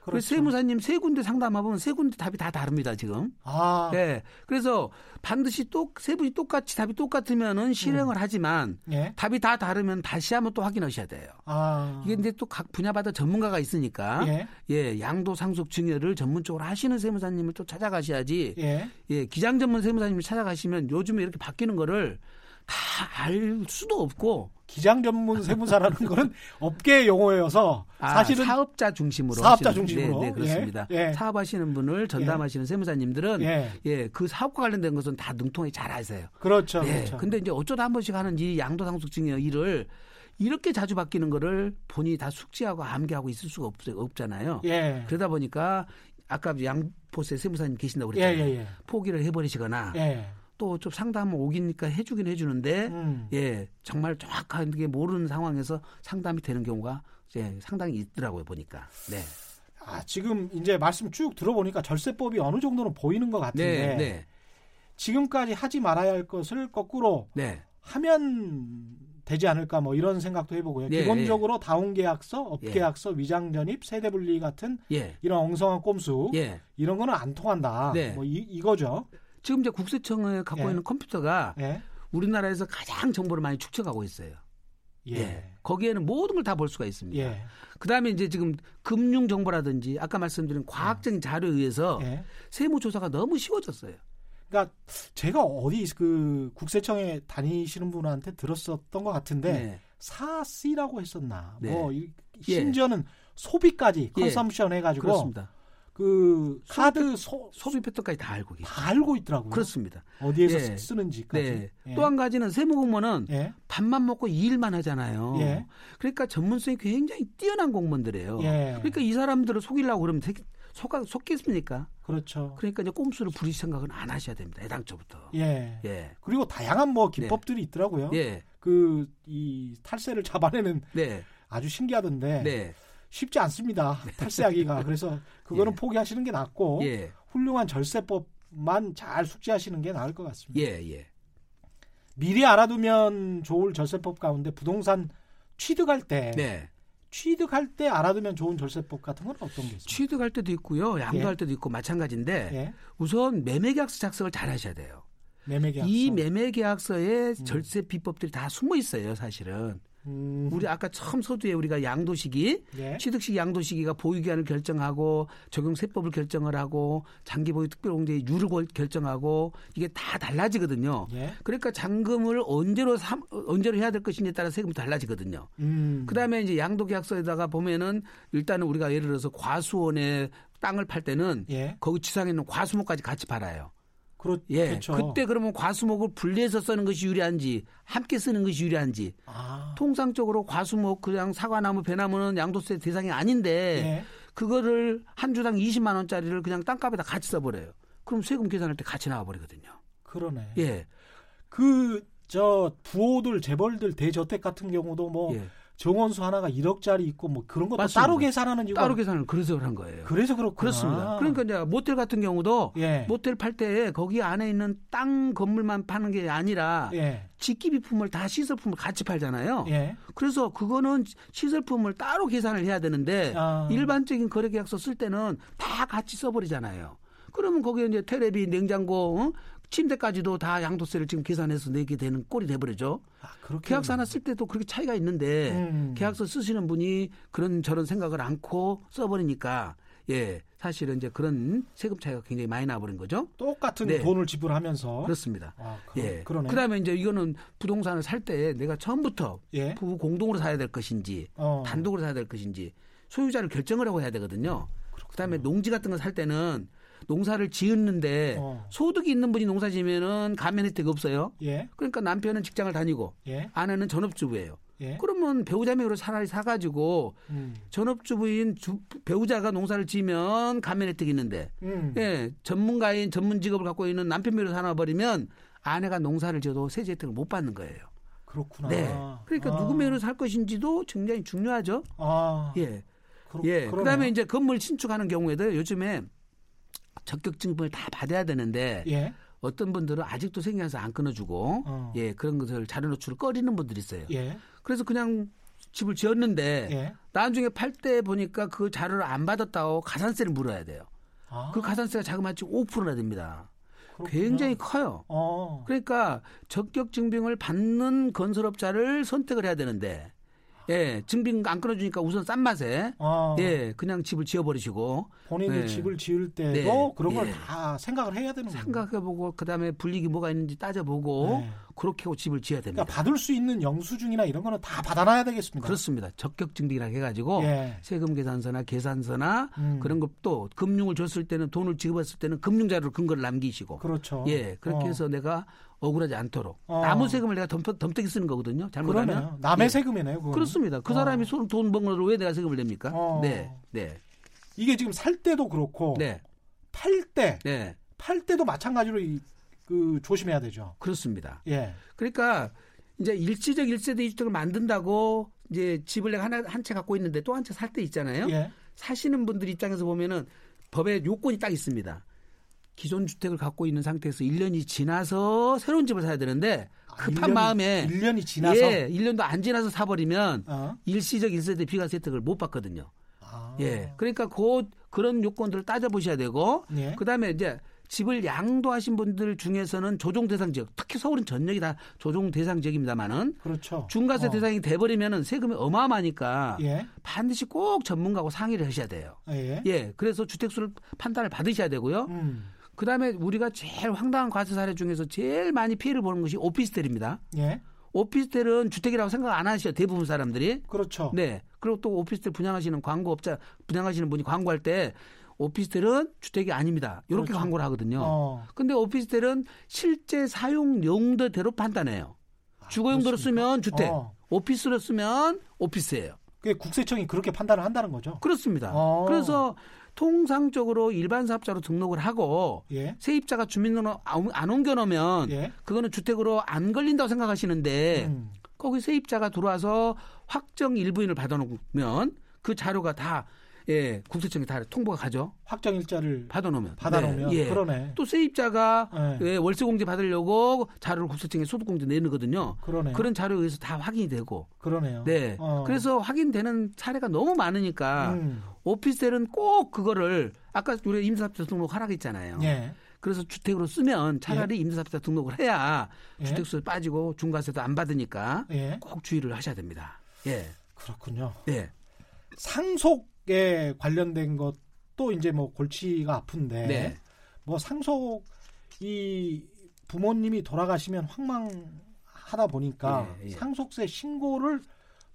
그 그렇죠. 세무사님 세 군데 상담해보면 세 군데 답이 다 다릅니다, 지금. 아, 네. 그래서 반드시 또, 세 분이 똑같이 답이 똑같으면은 실행을 하지만 예. 답이 다 다르면 다시 한번 또 확인하셔야 돼요. 아, 이게 이제 또각 분야마다 전문가가 있으니까 예. 예, 양도 상속 증여를 전문적으로 하시는 세무사님을 또 찾아가셔야지 예. 예, 기장 전문 세무사님을 찾아가시면 요즘에 이렇게 바뀌는 거를 다 알 수도 없고 기장 전문 세무사라는 거는 업계 용어여서 아, 사실은 사업자 중심으로 사업자 중심으로. 네, 네, 그렇습니다. 예, 예. 사업하시는 분을 전담하시는 세무사님들은 예, 예, 그 사업과 관련된 것은 다 능통하게 잘 아세요. 그렇죠. 예. 그렇죠. 근데 이제 어쩌다 한 번씩 하는 이 양도상속증의 일을 이렇게 자주 바뀌는 거를 본인이 다 숙지하고 암기하고 있을 수가 없, 없잖아요. 예. 그러다 보니까 아까 양포세 세무사님 계신다고 예, 그랬잖아요. 예, 예. 포기를 해버리시거나 예. 또 좀 상담 오기니까 해주긴 해주는데 음. 예 정말 정확하게 모르는 상황에서 상담이 되는 경우가 예, 상당히 있더라고요 보니까 네. 아, 지금 이제 말씀 쭉 들어보니까 절세법이 어느 정도는 보이는 것 같은데 네, 네, 지금까지 하지 말아야 할 것을 거꾸로 네, 하면 되지 않을까 뭐 이런 생각도 해보고요. 예, 기본적으로 다운계약서, 예. 업계약서, 위장전입, 세대분리 같은 예, 이런 엉성한 꼼수 예. 이런 거는 안 통한다. 네. 뭐 이, 이거죠. 지금 이제 국세청에 갖고 예. 있는 컴퓨터가 예. 우리나라에서 가장 정보를 많이 축적하고 있어요. 예. 예. 거기에는 모든 걸 다 볼 수가 있습니다. 예. 그 다음에 이제 지금 금융 정보라든지 아까 말씀드린 과학적인 자료에 의해서 예. 세무 조사가 너무 쉬워졌어요. 그러니까 제가 어디 그 국세청에 다니시는 분한테 들었었던 것 같은데 네. 사씨라고 했었나. 네. 뭐 이- 예. 심지어는 소비까지 예. 컨섬션 해가지고 그렇습니다. 그 카드 소, 소비 패턴까지 다 알고 계세요. 다 알고 있더라고요. 그렇습니다. 어디에서 예. 쓰는지까지. 네. 예. 또한 가지는 세무공무원은 예. 밥만 먹고 이 일만 하잖아요. 예. 그러니까 전문성이 굉장히 뛰어난 공무원들이에요. 예. 그러니까 이 사람들을 속이려고 그러면 되게 속아, 속겠습니까? 그렇죠. 그러니까 이제 꼼수를 부릴 생각은 안 하셔야 됩니다. 애당초부터. 예. 예. 그리고 다양한 뭐 기법들이 있더라고요. 예. 그 이 탈세를 잡아내는 네. 아주 신기하던데 네. 쉽지 않습니다. 탈세하기가. 그래서 그거는 예. 포기하시는 게 낫고 예. 훌륭한 절세법만 잘 숙지하시는 게 나을 것 같습니다. 예. 예. 미리 알아두면 좋을 절세법 가운데 부동산 취득할 때 네. 취득할 때 알아두면 좋은 절세법 같은 건 어떤 게 있습니까? 취득할 때도 있고요. 양도할 예. 때도 있고 마찬가지인데 예. 우선 매매계약서 작성을 잘 하셔야 돼요. 매매계약서. 이 매매계약서에 절세 비법들이 다 숨어 있어요, 사실은. 음, 우리 아까 처음 서두에 우리가 양도 시기, 예. 취득식 양도 시기가 보유기한을 결정하고 적용 세법을 결정을 하고 장기 보유 특별공제의 율을 걸- 결정하고 이게 다 달라지거든요. 예. 그러니까 잔금을 언제로 삼, 언제로 해야 될 것인지에 따라 세금이 달라지거든요. 음. 그다음에 이제 양도계약서에다가 보면은 일단은 우리가 예를 들어서 과수원에 땅을 팔 때는 예. 거기 지상에 있는 과수목까지 같이 팔아요. 그렇, 예. 그렇죠. 그때 그러면 과수목을 분리해서 쓰는 것이 유리한지 함께 쓰는 것이 유리한지 아. 통상적으로 과수목 그냥 사과나무 배나무는 양도세 대상이 아닌데 예. 그거를 한 주당 20만 원짜리를 그냥 땅값에다 같이 써버려요. 그럼 세금 계산할 때 같이 나와버리거든요. 그러네. 예, 그 저 부호들 재벌들 대저택 같은 경우도 뭐 예. 정원수 하나가 1억짜리 있고 뭐 그런 것도 맞습니다. 따로 계산하는 이유가 따로 계산을 그래서 한 거예요. 그래서 그렇구나. 그렇습니다. 그러니까 이제 모텔 같은 경우도 예. 모텔 팔 때 거기 안에 있는 땅 건물만 파는 게 아니라 예. 직기비품을 다 시설품을 같이 팔잖아요. 예. 그래서 그거는 시설품을 따로 계산을 해야 되는데 아. 일반적인 거래 계약서 쓸 때는 다 같이 써버리잖아요. 그러면 거기에 이제 테레비, 냉장고, 어? 침대까지도 다 양도세를 지금 계산해서 내게 되는 꼴이 돼버리죠. 아, 계약서 하나 쓸 때도 그렇게 차이가 있는데 음. 계약서 쓰시는 분이 그런 저런 생각을 않고 써버리니까 예 사실은 이제 그런 세금 차이가 굉장히 많이 나버린 거죠. 똑같은 네. 돈을 지불하면서 그렇습니다. 아, 그, 예. 그러네. 그다음에 이제 이거는 부동산을 살 때 내가 처음부터 예. 부부 공동으로 사야 될 것인지 어. 단독으로 사야 될 것인지 소유자를 결정을 하고 해야 되거든요. 그다음에 농지 같은 거 살 때는 농사를 지었는데 어. 소득이 있는 분이 농사 지면은 감면 혜택이 없어요. 예. 그러니까 남편은 직장을 다니고 예. 아내는 전업주부예요. 예. 그러면 배우자 명의로 차라리 사가지고 음. 전업주부인 주- 배우자가 농사를 지면 감면 혜택이 있는데 음. 예, 전문가인 전문 직업을 갖고 있는 남편 명의로 사놔 버리면 아내가 농사를 지어도 세제 혜택을 못 받는 거예요. 그렇구나. 네. 그러니까 아. 누구 명의로 살 것인지도 굉장히 중요하죠. 아. 예. 그렇, 예. 그러네요. 그다음에 이제 건물 신축하는 경우에도 요즘에 적격 증빙을 다 받아야 되는데 예. 어떤 분들은 아직도 생겨서 안 끊어주고 어. 예 그런 것을 자료 노출을 꺼리는 분들이 있어요. 예. 그래서 그냥 집을 지었는데 예. 나중에 팔 때 보니까 그 자료를 안 받았다고 가산세를 물어야 돼요. 아. 그 가산세가 자그마치 5%나 됩니다. 그렇구나. 굉장히 커요. 어. 그러니까 적격 증빙을 받는 건설업자를 선택을 해야 되는데 예, 증빙 안 끊어주니까 우선 싼 맛에 어, 예, 그냥 집을 지어버리시고 본인이 네. 집을 지을 때도 네. 그런 걸 예. 다 생각을 해야 되는 거예요. 생각해보고 그 다음에 불리기 뭐가 있는지 따져보고 네. 그렇게 하고 집을 지어야 됩니다. 그러니까 받을 수 있는 영수증이나 이런 거는 다 받아놔야 되겠습니다. 그렇습니다. 적격 증빙이라 해가지고 예. 세금 계산서나 계산서나 음. 그런 것도 금융을 줬을 때는 돈을 지급했을 때는 금융 자료로 근거를 남기시고 그렇죠. 예 그렇게 어. 해서 내가 억울하지 않도록 어. 남의 세금을 내가 덤, 덤태기 쓰는 거거든요. 잘못하면 그러네요. 남의 예. 세금이네요. 그거는. 그렇습니다. 그 어. 사람이 손 돈 번 거를 왜 내가 세금을 냅니까? 어. 네, 네, 이게 지금 살 때도 그렇고 네, 팔 때, 네, 팔 때도 마찬가지로 이, 그 조심해야 되죠. 그렇습니다. 예. 그러니까 이제 일시적 일세대 이주택을 만든다고 이제 집을 내가 하나 한 채 갖고 있는데 또 한 채 살 때 있잖아요. 예. 사시는 분들 입장에서 보면은 법에 요건이 딱 있습니다. 기존 주택을 갖고 있는 상태에서 1년이 지나서 새로운 집을 사야 되는데 급한 아, 1년이 마음에 1년이 지나서 예, 1년도 안 지나서 사버리면 어? 일시적 일세대 비과세 혜택을 못 받거든요. 아. 예. 그러니까 그 그런 요건들을 따져 보셔야 되고 예. 그다음에 이제 집을 양도하신 분들 중에서는 조정 대상 지역, 특히 서울은 전역이 다 조정 대상 지역입니다만은 그렇죠. 중과세 어. 대상이 돼버리면은 세금이 어마어마하니까 예. 반드시 꼭 전문가하고 상의를 하셔야 돼요. 예. 예, 그래서 주택수를 판단을 받으셔야 되고요. 음. 그 다음에 우리가 제일 황당한 과세 사례 중에서 제일 많이 피해를 보는 것이 오피스텔입니다. 예. 오피스텔은 주택이라고 생각 안 하시죠. 대부분 사람들이. 그렇죠. 네. 그리고 또 오피스텔 분양하시는 광고업자, 분양하시는 분이 광고할 때 오피스텔은 주택이 아닙니다. 이렇게 그렇죠. 광고를 하거든요. 어. 근데 오피스텔은 실제 사용 용도대로 판단해요. 주거 용도로? 쓰면 주택, 어. 오피스로 쓰면 오피스예요. 그게 국세청이 그렇게 판단을 한다는 거죠. 그렇습니다. 어. 그래서 통상적으로 일반 사업자로 등록을 하고 예. 세입자가 주민등록 안안 옮겨 놓으면 예. 그거는 주택으로 안 걸린다고 생각하시는데 음. 거기 세입자가 들어와서 확정 일부인을 받아놓으면 그 자료가 다 예, 국세청에 다 통보가 가죠. 확정 일자를 받아놓으면. 받아놓으면 네, 예. 그러네. 또 세입자가 예. 예, 월세 공제 받으려고 자료를 국세청에 소득 공제 내는거든요. 그러네. 그런 자료에 의해서 다 확인이 되고. 그러네요. 네. 어. 그래서 확인되는 사례가 너무 많으니까 음. 오피스텔은 꼭 그거를 아까 우리 임대사업자 등록 하라고 했잖아요. 예. 그래서 주택으로 쓰면 차라리 임대사업자 등록을 해야 예. 주택수 빠지고 중과세도 안 받으니까 예. 꼭 주의를 하셔야 됩니다. 예. 그렇군요. 예. 상속 에 관련된 것도 이제 뭐 골치가 아픈데 네. 뭐 상속 이 부모님이 돌아가시면 황망하다 보니까 예, 예. 상속세 신고를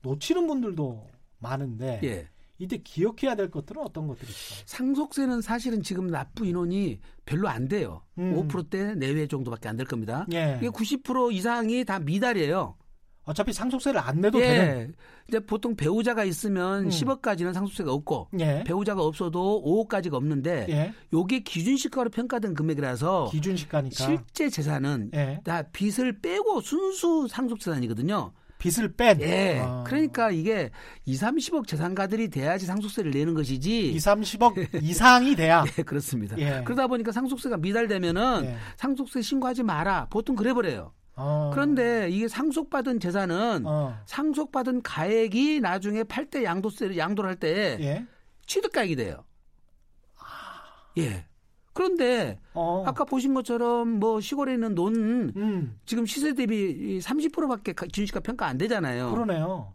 놓치는 분들도 많은데 예. 이때 기억해야 될 것들은 어떤 것들이 있어요? 상속세는 사실은 지금 납부 인원이 별로 안 돼요. 음. 5%대 내외 정도밖에 안 될 겁니다. 예. 이게 90% 이상이 다 미달이에요. 어차피 상속세를 안 내도 예. 되는. 이제 보통 배우자가 있으면 음. 10억까지는 상속세가 없고 예. 배우자가 없어도 5억까지가 없는데 예. 요게 기준시가로 평가된 금액이라서 기준시가니까. 실제 재산은 예. 다 빚을 빼고 순수 상속재산이거든요. 빚을 뺀. 예. 아. 그러니까 이게 2, 30억 재산가들이 돼야지 상속세를 내는 것이지. 2, 30억 이상이 돼야. 예, 그렇습니다. 예. 그러다 보니까 상속세가 미달되면은 예. 상속세 신고하지 마라. 보통 그래 버려요. 어. 그런데 이게 상속받은 재산은 어. 상속받은 가액이 나중에 팔 때 양도세를 양도를 할때 예. 취득가액이 돼요. 예. 그런데 어. 아까 보신 것처럼 뭐 시골에 있는 논 음. 지금 시세 대비 30%밖에 기준시가 평가 안 되잖아요. 그러네요.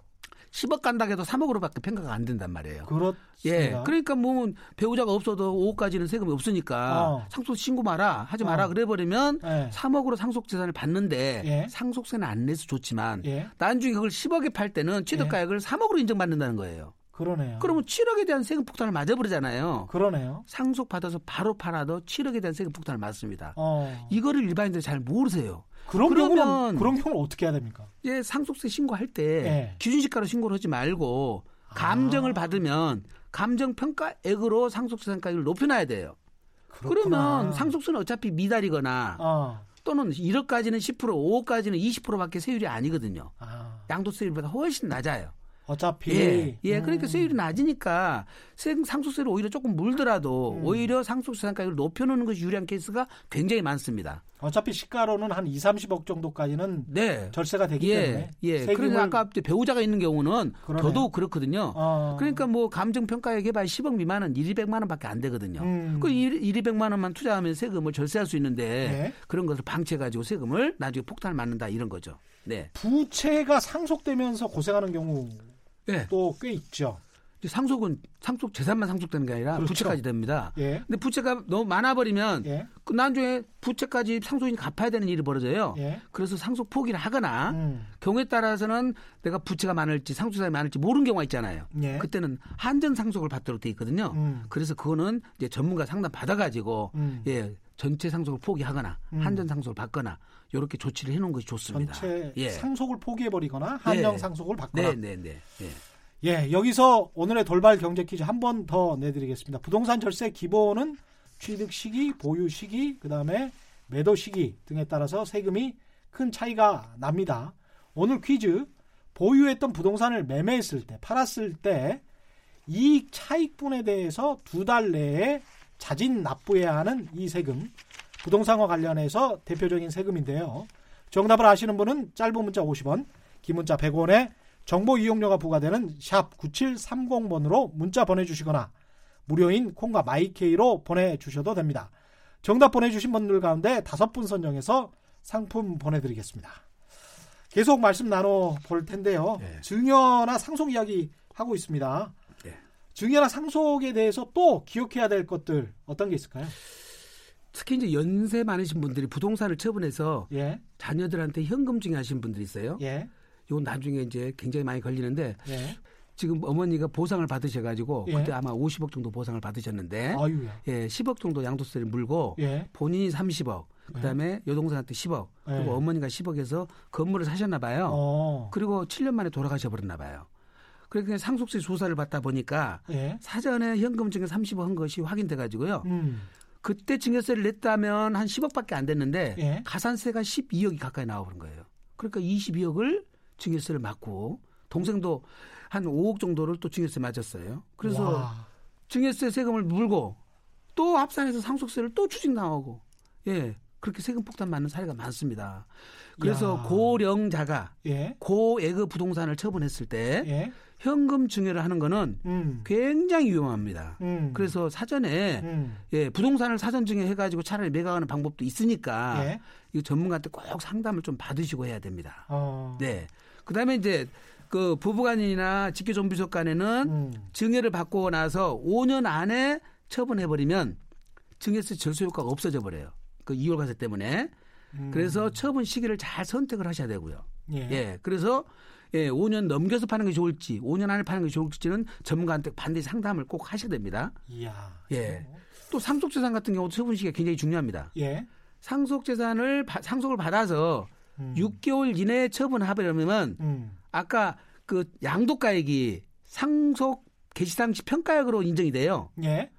10억 간다고 해도 3억으로밖에 평가가 안 된단 말이에요. 그렇습니다. 예. 그러니까 뭐 배우자가 없어도 5억까지는 세금이 없으니까 어. 상속 신고 마라 하지 마라 어. 그래 버리면 예. 3억으로 상속 재산을 받는데 예. 상속세는 안 내서 좋지만 예. 나중에 그걸 10억에 팔 때는 취득가액을 3억으로 인정받는다는 거예요. 그러네요. 그러면 7억에 대한 세금 폭탄을 맞아버리잖아요. 그러네요. 상속 받아서 바로 팔아도 7억에 대한 세금 폭탄을 맞습니다. 어. 이거를 일반인들이 잘 모르세요. 그런 그러면- 경우는 그런 경우는 어떻게 해야 됩니까? 예, 상속세 신고할 때 예. 기준시가로 신고를 하지 말고 감정을 아. 받으면 감정 평가액으로 상속재산가액을 높여놔야 돼요. 그렇구나. 그러면 상속세는 어차피 미달이거나 어. 또는 1억까지는 10%, 5억까지는 20%밖에 세율이 아니거든요. 아. 양도세율보다 훨씬 낮아요. 어차피 예, 예, 음. 그러니까 세율이 낮으니까 세- 상속세를 오히려 조금 물더라도 음. 오히려 상속재산가액을 높여놓는 것이 유리한 케이스가 굉장히 많습니다. 어차피 시가로는 한 2, 30억 정도까지는 네, 절세가 되기 예, 때문에 예. 세금을- 그러니까 아까 배우자가 있는 경우는 그러네요. 더더욱 그렇거든요. 어. 그러니까 뭐 감정 평가액 해봐야 10억 미만은 1, 200만 원밖에 안 되거든요. 음. 그 1, 200만 원만 투자하면 세금을 절세할 수 있는데 네. 그런 것을 방치해가지고 세금을 나중에 폭탄을 맞는다 이런 거죠. 네. 부채가 상속되면서 고생하는 경우 예. 또꽤 있죠. 상속은 상속 재산만 상속되는 게 아니라 그렇죠. 부채까지 됩니다. 예. 근데 부채가 너무 많아 버리면 예. 그 나중에 부채까지 상속인이 갚아야 되는 일이 벌어져요. 예. 그래서 상속 포기를 하거나 음. 경우에 따라서는 내가 부채가 많을지 상속자이 많을지 모르는 경우가 있잖아요. 예. 그때는 한전 상속을 받도록 돼 있거든요. 음. 그래서 그거는 이제 전문가 상담 받아 가지고 음. 예 전체 상속을 포기하거나 음. 한전 상속을 받거나 이렇게 조치를 해놓은 것이 좋습니다. 전체 예. 상속을 포기해버리거나 한정 네. 상속을 받거나. 네, 네, 네. 예. 예, 여기서 오늘의 돌발 경제 퀴즈 한 번 더 내드리겠습니다. 부동산 절세 기본은 취득 시기, 보유 시기, 그 다음에 매도 시기 등에 따라서 세금이 큰 차이가 납니다. 오늘 퀴즈 보유했던 부동산을 매매했을 때, 팔았을 때 이익 차익분에 대해서 두 달 내에 자진 납부해야 하는 이 세금, 부동산과 관련해서 대표적인 세금인데요. 정답을 아시는 분은 짧은 문자 50원, 긴 문자 100원에 정보 이용료가 부과되는 샵 9730번으로 문자 보내주시거나 무료인 콩과 마이케이로 보내주셔도 됩니다. 정답 보내주신 분들 가운데 다섯 분 선정해서 상품 보내드리겠습니다. 계속 말씀 나눠볼 텐데요. 네. 증여나 상속 이야기 하고 있습니다. 네. 증여나 상속에 대해서 또 기억해야 될 것들 어떤 게 있을까요? 특히 이제 연세 많으신 분들이 부동산을 처분해서 예, 자녀들한테 현금 증여하신 분들이 있어요. 예, 이건 나중에 이제 굉장히 많이 걸리는데 예. 지금 어머니가 보상을 받으셔가지고 예. 그때 아마 50억 정도 보상을 받으셨는데 아유야. 예, 10억 정도 양도세를 물고 예, 본인이 30억, 그다음에 여동생한테 10억, 그리고 예. 어머니가 10억에서 건물을 사셨나 봐요. 어, 그리고 7년 만에 돌아가셔 버렸나 봐요. 그러니까 상속세 조사를 받다 보니까 예, 사전에 현금 증여 30억 한 것이 확인돼 가지고요. 음, 그때 증여세를 냈다면 한 10억밖에 안 됐는데 예. 가산세가 12억이 가까이 나와버린 거예요. 그러니까 22억을 증여세를 맞고 동생도 한 5억 정도를 또 증여세 맞았어요. 그래서 와, 증여세 세금을 물고 또 합산해서 상속세를 또 추징 당하고 예 그렇게 세금 폭탄 맞는 사례가 많습니다. 그래서 야. 고령자가 예, 고액의 부동산을 처분했을 때 예, 현금 증여를 하는 거는 음, 굉장히 위험합니다. 음, 그래서 사전에 음, 예, 부동산을 사전 증여해 가지고 차라리 매각하는 방법도 있으니까 예, 이 전문가한테 꼭 상담을 좀 받으시고 해야 됩니다. 어, 네. 그다음에 이제 그 부부간이나 직계존비속 간에는 음, 증여를 받고 나서 5년 안에 처분해 버리면 증여세 절수 효과가 없어져 버려요. 그 이율과세 때문에. 음, 그래서 처분 시기를 잘 선택을 하셔야 되고요. 예, 예. 그래서 예, 5년 넘겨서 파는 게 좋을지, 5년 안에 파는 게 좋을지는 전문가한테 반드시 상담을 꼭 하셔야 됩니다. 이야, 예. 또 상속 재산 같은 경우도 처분 시기가 굉장히 중요합니다. 예, 상속 재산을 바- 상속을 받아서 음, 6개월 이내에 처분하려면 음, 아까 그 양도가액이 상속 개시상시 평가액으로 인정이 돼요. 예,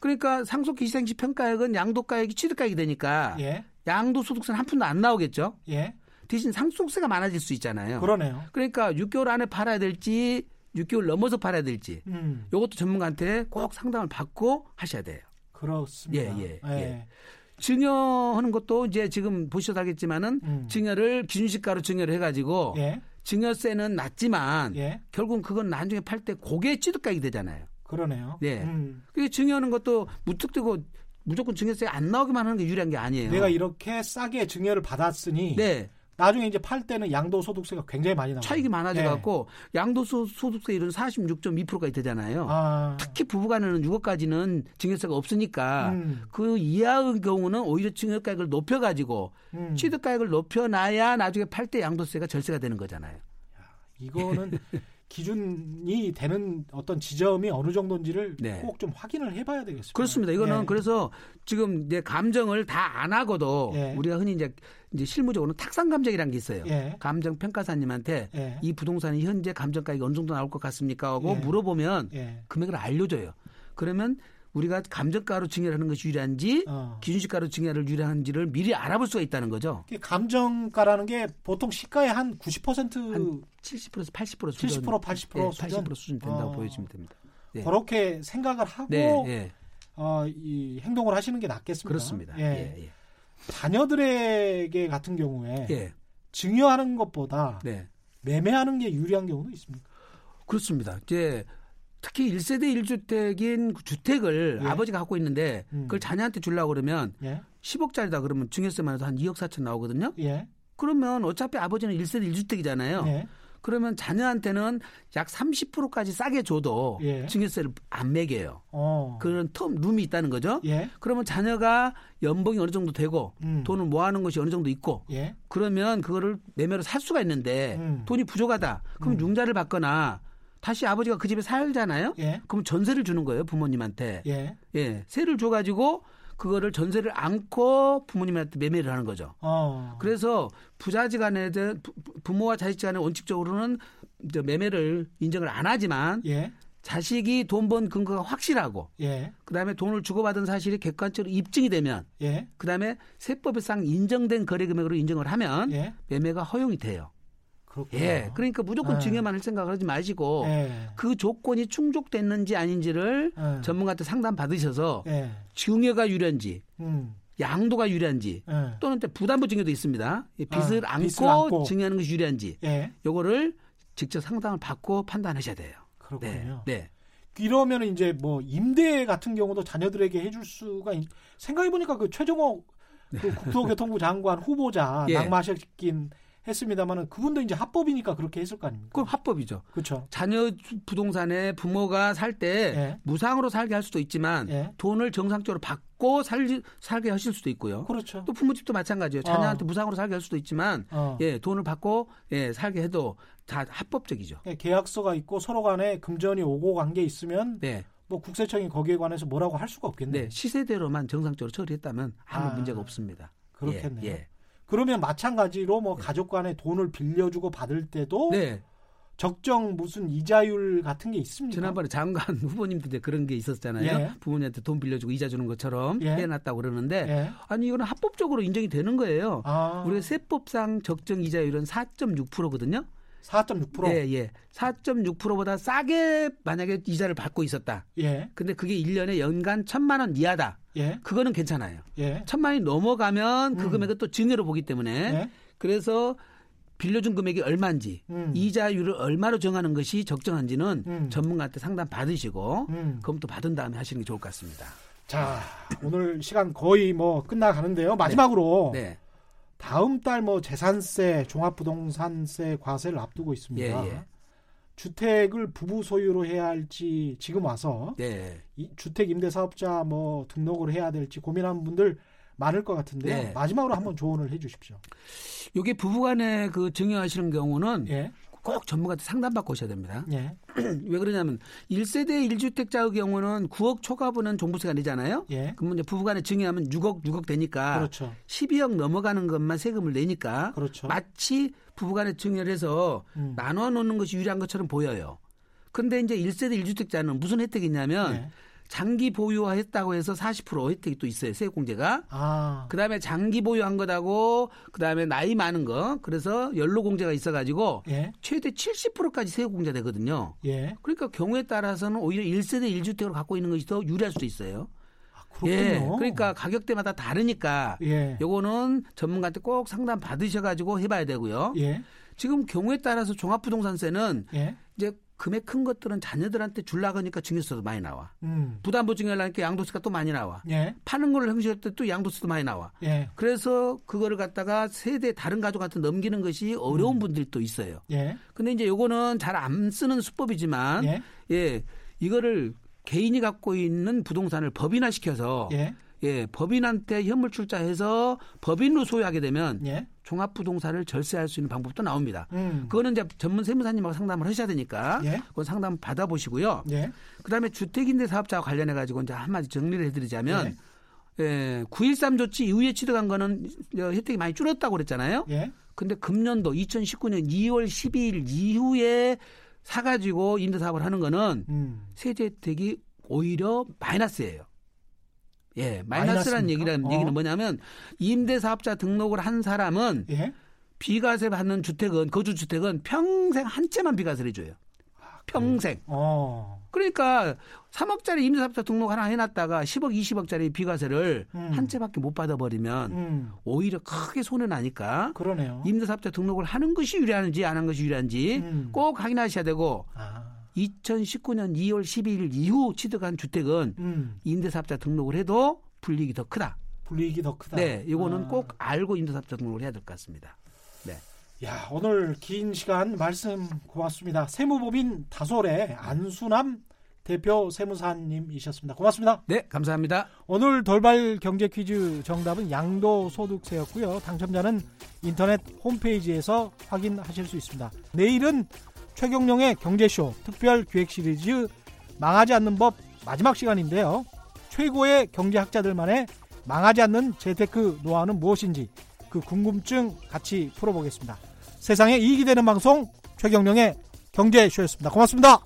그러니까 상속 개시상시 평가액은 양도가액이 취득가액이 되니까 예, 양도소득세는 한 푼도 안 나오겠죠. 예, 대신 상속세가 많아질 수 있잖아요. 그러네요. 그러니까 6개월 안에 팔아야 될지 6개월 넘어서 팔아야 될지 음, 이것도 전문가한테 꼭 상담을 받고 하셔야 돼요. 그렇습니다. 예, 예, 예. 증여하는 것도 이제 지금 보셔도 알겠지만은 음. 증여를 기준시가로 증여를 해가지고 예, 증여세는 낮지만 예, 결국은 그건 나중에 팔 때 고개 취득가액이 되잖아요. 그러네요. 네. 음, 그게 증여하는 것도 무턱대고 무조건 증여세 안 나오기만 하는 게 유리한 게 아니에요. 내가 이렇게 싸게 증여를 받았으니 네 나중에 이제 팔 때는 양도소득세가 굉장히 많이 나와요. 차익이 많아져 갖고 양도소득세 이런 46.2%가 되잖아요. 아, 특히 부부간에는 6억까지는 증여세가 없으니까 음, 그 이하의 경우는 오히려 증여가액을 높여가지고 음. 취득가액을 높여놔야 나중에 팔 때 양도세가 절세가 되는 거잖아요. 이거는 기준이 되는 어떤 지점이 어느 정도인지를 네. 꼭좀 확인을 해봐야 되겠습니다. 그렇습니다. 이거는 예. 그래서 지금 이제 감정을 다 안 하고도 예. 우리가 흔히 이제, 이제 실무적으로는 탁상 감정이라는 게 있어요. 예. 감정 평가사님한테 예. 이 부동산이 현재 감정가액이 어느 정도 나올 것 같습니까? 하고 예. 물어보면 예. 금액을 알려줘요. 그러면 우리가 감정가로 증여하는 것이 유리한지 어. 기준시가로 증여를 유리한지를 미리 알아볼 수가 있다는 거죠. 감정가라는 게 보통 시가의 한 90%한 70%에서 80% 수준, 70% 80% 예, 수준? 80% 수준 된다고 어. 보여주면 됩니다. 네. 그렇게 생각을 하고 네, 예, 어, 이 행동을 하시는 게 낫겠습니다. 그렇습니다. 예. 예, 예. 자녀들에게 같은 경우에 예, 증여하는 것보다 네. 매매하는 게 유리한 경우도 있습니까? 그렇습니다. 이제 특히 1세대 1주택인 주택을 예. 아버지가 갖고 있는데 음. 그걸 자녀한테 주려고 그러면 예. 10억짜리다 그러면 증여세만 해도 한 2억 4천 나오거든요. 예. 그러면 어차피 아버지는 1세대 1주택이잖아요. 예. 그러면 자녀한테는 약 30%까지 싸게 줘도 예. 증여세를 안 매겨요. 어. 그런 텀 룸이 있다는 거죠. 예. 그러면 자녀가 연봉이 어느 정도 되고 음. 돈을 모아놓은 것이 어느 정도 있고 예. 그러면 그거를 매매로 살 수가 있는데 음. 돈이 부족하다. 그럼 음. 융자를 받거나 다시 아버지가 그 집에 살잖아요. 예. 그럼 전세를 주는 거예요 부모님한테. 예. 예, 세를 줘가지고 그거를 전세를 안고 부모님한테 매매를 하는 거죠. 어. 그래서 부자지간에든 부- 부모와 자식지간에 원칙적으로는 이제 매매를 인정을 안 하지만 예. 자식이 돈 번 근거가 확실하고 예. 그다음에 돈을 주고받은 사실이 객관적으로 입증이 되면 예. 그다음에 세법상 인정된 거래 금액으로 인정을 하면 예. 매매가 허용이 돼요. 그렇군요. 예. 그러니까 무조건 예. 증여만 할 생각을 하지 마시고 예. 그 조건이 충족됐는지 아닌지를 예. 전문가한테 상담 받으셔서 예. 증여가 유리한지 음. 양도가 유리한지 예. 또는 또 부담부 증여도 있습니다. 이 빚을, 아, 안고 빚을 안고. 증여하는 것이 유리한지 예. 요거를 직접 상담을 받고 판단하셔야 돼요. 네. 그렇군요. 네. 이러면 이제 뭐 임대 같은 경우도 자녀들에게 해줄 수가 있... 생각해 보니까 그 최정호 그 국토교통부 장관 후보자 예. 낙마시킨 했습니다만은 그분도 이제 합법이니까 그렇게 했을 거 아닙니까? 그건 합법이죠. 그렇죠. 자녀 부동산에 부모가 살때 예. 무상으로 살게 할 수도 있지만 예. 돈을 정상적으로 받고 살, 살게 하실 수도 있고요. 그렇죠. 또 부모집도 마찬가지예요. 자녀한테 무상으로 살게 할 수도 있지만 어. 예, 돈을 받고 예, 살게 해도 다 합법적이죠. 예, 계약서가 있고 서로 간에 금전이 오고 간 게 있으면 네. 뭐 국세청이 거기에 관해서 뭐라고 할 수가 없겠네요. 네, 시세대로만 정상적으로 처리했다면 아무 아. 문제가 없습니다. 그렇겠네요. 예, 예. 그러면 마찬가지로 뭐 가족 간에 돈을 빌려주고 받을 때도 네. 적정 무슨 이자율 같은 게 있습니까? 지난번에 장관 후보님도 이제 그런 게 있었잖아요. 예. 부모님한테 돈 빌려주고 이자 주는 것처럼 예. 해놨다고 그러는데 예. 아니 이거는 합법적으로 인정이 되는 거예요. 아, 우리가 세법상 적정 이자율은 4.6%거든요. 4.6%. 예, 예. 4.6%보다 싸게 만약에 이자를 받고 있었다. 예. 근데 그게 1년에 연간 1천만 원 이하다. 예. 그거는 괜찮아요. 예. 천만 원이 넘어가면 그 음. 금액은 또 증여로 보기 때문에 예. 그래서 빌려준 금액이 얼마인지 음. 이자율을 얼마로 정하는 것이 적정한지는 음. 전문가한테 상담 받으시고 음. 검토 받은 다음에 하시는 게 좋을 것 같습니다. 자, 오늘 시간 거의 뭐 끝나가는데요. 마지막으로 네. 다음 달 뭐 재산세, 종합부동산세 과세를 앞두고 예, 있습니다. 예. 주택을 부부 소유로 해야 할지 지금 와서 네. 이 주택 임대 사업자 뭐 등록을 해야 될지 고민하는 분들 많을 것 같은데요. 네. 마지막으로 한번 조언을 해 주십시오. 요게 부부간에 그 증여하시는 경우는 예. 꼭 전문가한테 상담받고 오셔야 됩니다. 예. 왜 그러냐면 1세대 1주택자의 경우는 9억 초과분은 종부세가 내잖아요. 예. 그러면 부부간에 증여하면 6억 6억 되니까 그렇죠. 12억 넘어가는 것만 세금을 내니까 그렇죠. 마치 부부간에 증여를 해서 음. 나눠 놓는 것이 유리한 것처럼 보여요. 근데 이제 1세대 1주택자는 무슨 혜택이 있냐면 예. 장기 보유했다고 해서 40% 혜택이 또 있어요. 세액공제가. 아. 그다음에 장기 보유한 거다고 그다음에 나이 많은 거 그래서 연로 공제가 있어 가지고 예. 최대 70%까지 세액 공제 되거든요. 예. 그러니까 경우에 따라서는 오히려 1세대 1주택으로 갖고 있는 것이 더 유리할 수도 있어요. 아, 그렇군요. 예. 그러니까 가격대마다 다르니까 예. 요거는 전문가한테 꼭 상담 받으셔 가지고 해 봐야 되고요. 예. 지금 경우에 따라서 종합부동산세는 예. 이제 금액 큰 것들은 자녀들한테 줄라고 하니까 증여세도 많이 나와. 음. 부담보 증여하니까 양도세가 또 많이 나와. 예. 파는 걸로 형식할 때 또 양도세도 많이 나와. 예. 그래서 그거를 갖다가 세대 다른 가족한테 넘기는 것이 어려운 분들도 있어요. 예. 근데 이제 요거는 잘 안 쓰는 수법이지만 예. 예, 이거를 개인이 갖고 있는 부동산을 법인화 시켜서 예. 예, 법인한테 현물 출자해서 법인으로 소유하게 되면 예. 종합부동산을 절세할 수 있는 방법도 나옵니다. 음. 그거는 이제 전문 세무사님하고 상담을 하셔야 되니까 예. 그건 상담 받아보시고요. 예. 그다음에 주택임대 사업자와 관련해 가지고 이제 한마디 정리를 해드리자면 예, 9.13 조치 이후에 취득한 거는 혜택이 많이 줄었다고 그랬잖아요. 예. 근데 금년도 2019년 2월 12일 이후에 사가지고 임대사업을 하는 거는 음. 세제 혜택이 오히려 마이너스예요. 예, 마이너스라는 마이너스입니까? 얘기란 어. 얘기는 뭐냐면 임대사업자 등록을 한 사람은 예. 비과세 받는 주택은 거주 주택은 평생 한 채만 비과세를 해줘요. 평생. 어. 그러니까 3억짜리 임대사업자 등록 하나 해놨다가 10억, 20억짜리 비과세를 음. 한 채밖에 못 받아버리면 음. 오히려 크게 손해 나니까 그러네요. 임대사업자 등록을 하는 것이 유리한지 안 한 것이 유리한지 음. 꼭 확인하셔야 되고 아. 2019년 2월 12일 이후 취득한 주택은 음. 임대사업자 등록을 해도 불이익이 더 크다. 불이익이 더 크다. 네, 이거는 아. 꼭 알고 임대사업자 등록을 해야 될 것 같습니다. 네. 야, 오늘 긴 시간 말씀 고맙습니다. 세무법인 다솔의 안수남 대표 세무사님이셨습니다. 고맙습니다. 네, 감사합니다. 오늘 돌발 경제 퀴즈 정답은 양도소득세였고요. 당첨자는 인터넷 홈페이지에서 확인하실 수 있습니다. 내일은 최경령의 경제쇼 특별 기획 시리즈 망하지 않는 법 마지막 시간인데요. 최고의 경제학자들만의 망하지 않는 재테크 노하우는 무엇인지 그 궁금증 같이 풀어보겠습니다. 세상에 이익이 되는 방송 최경령의 경제쇼였습니다. 고맙습니다.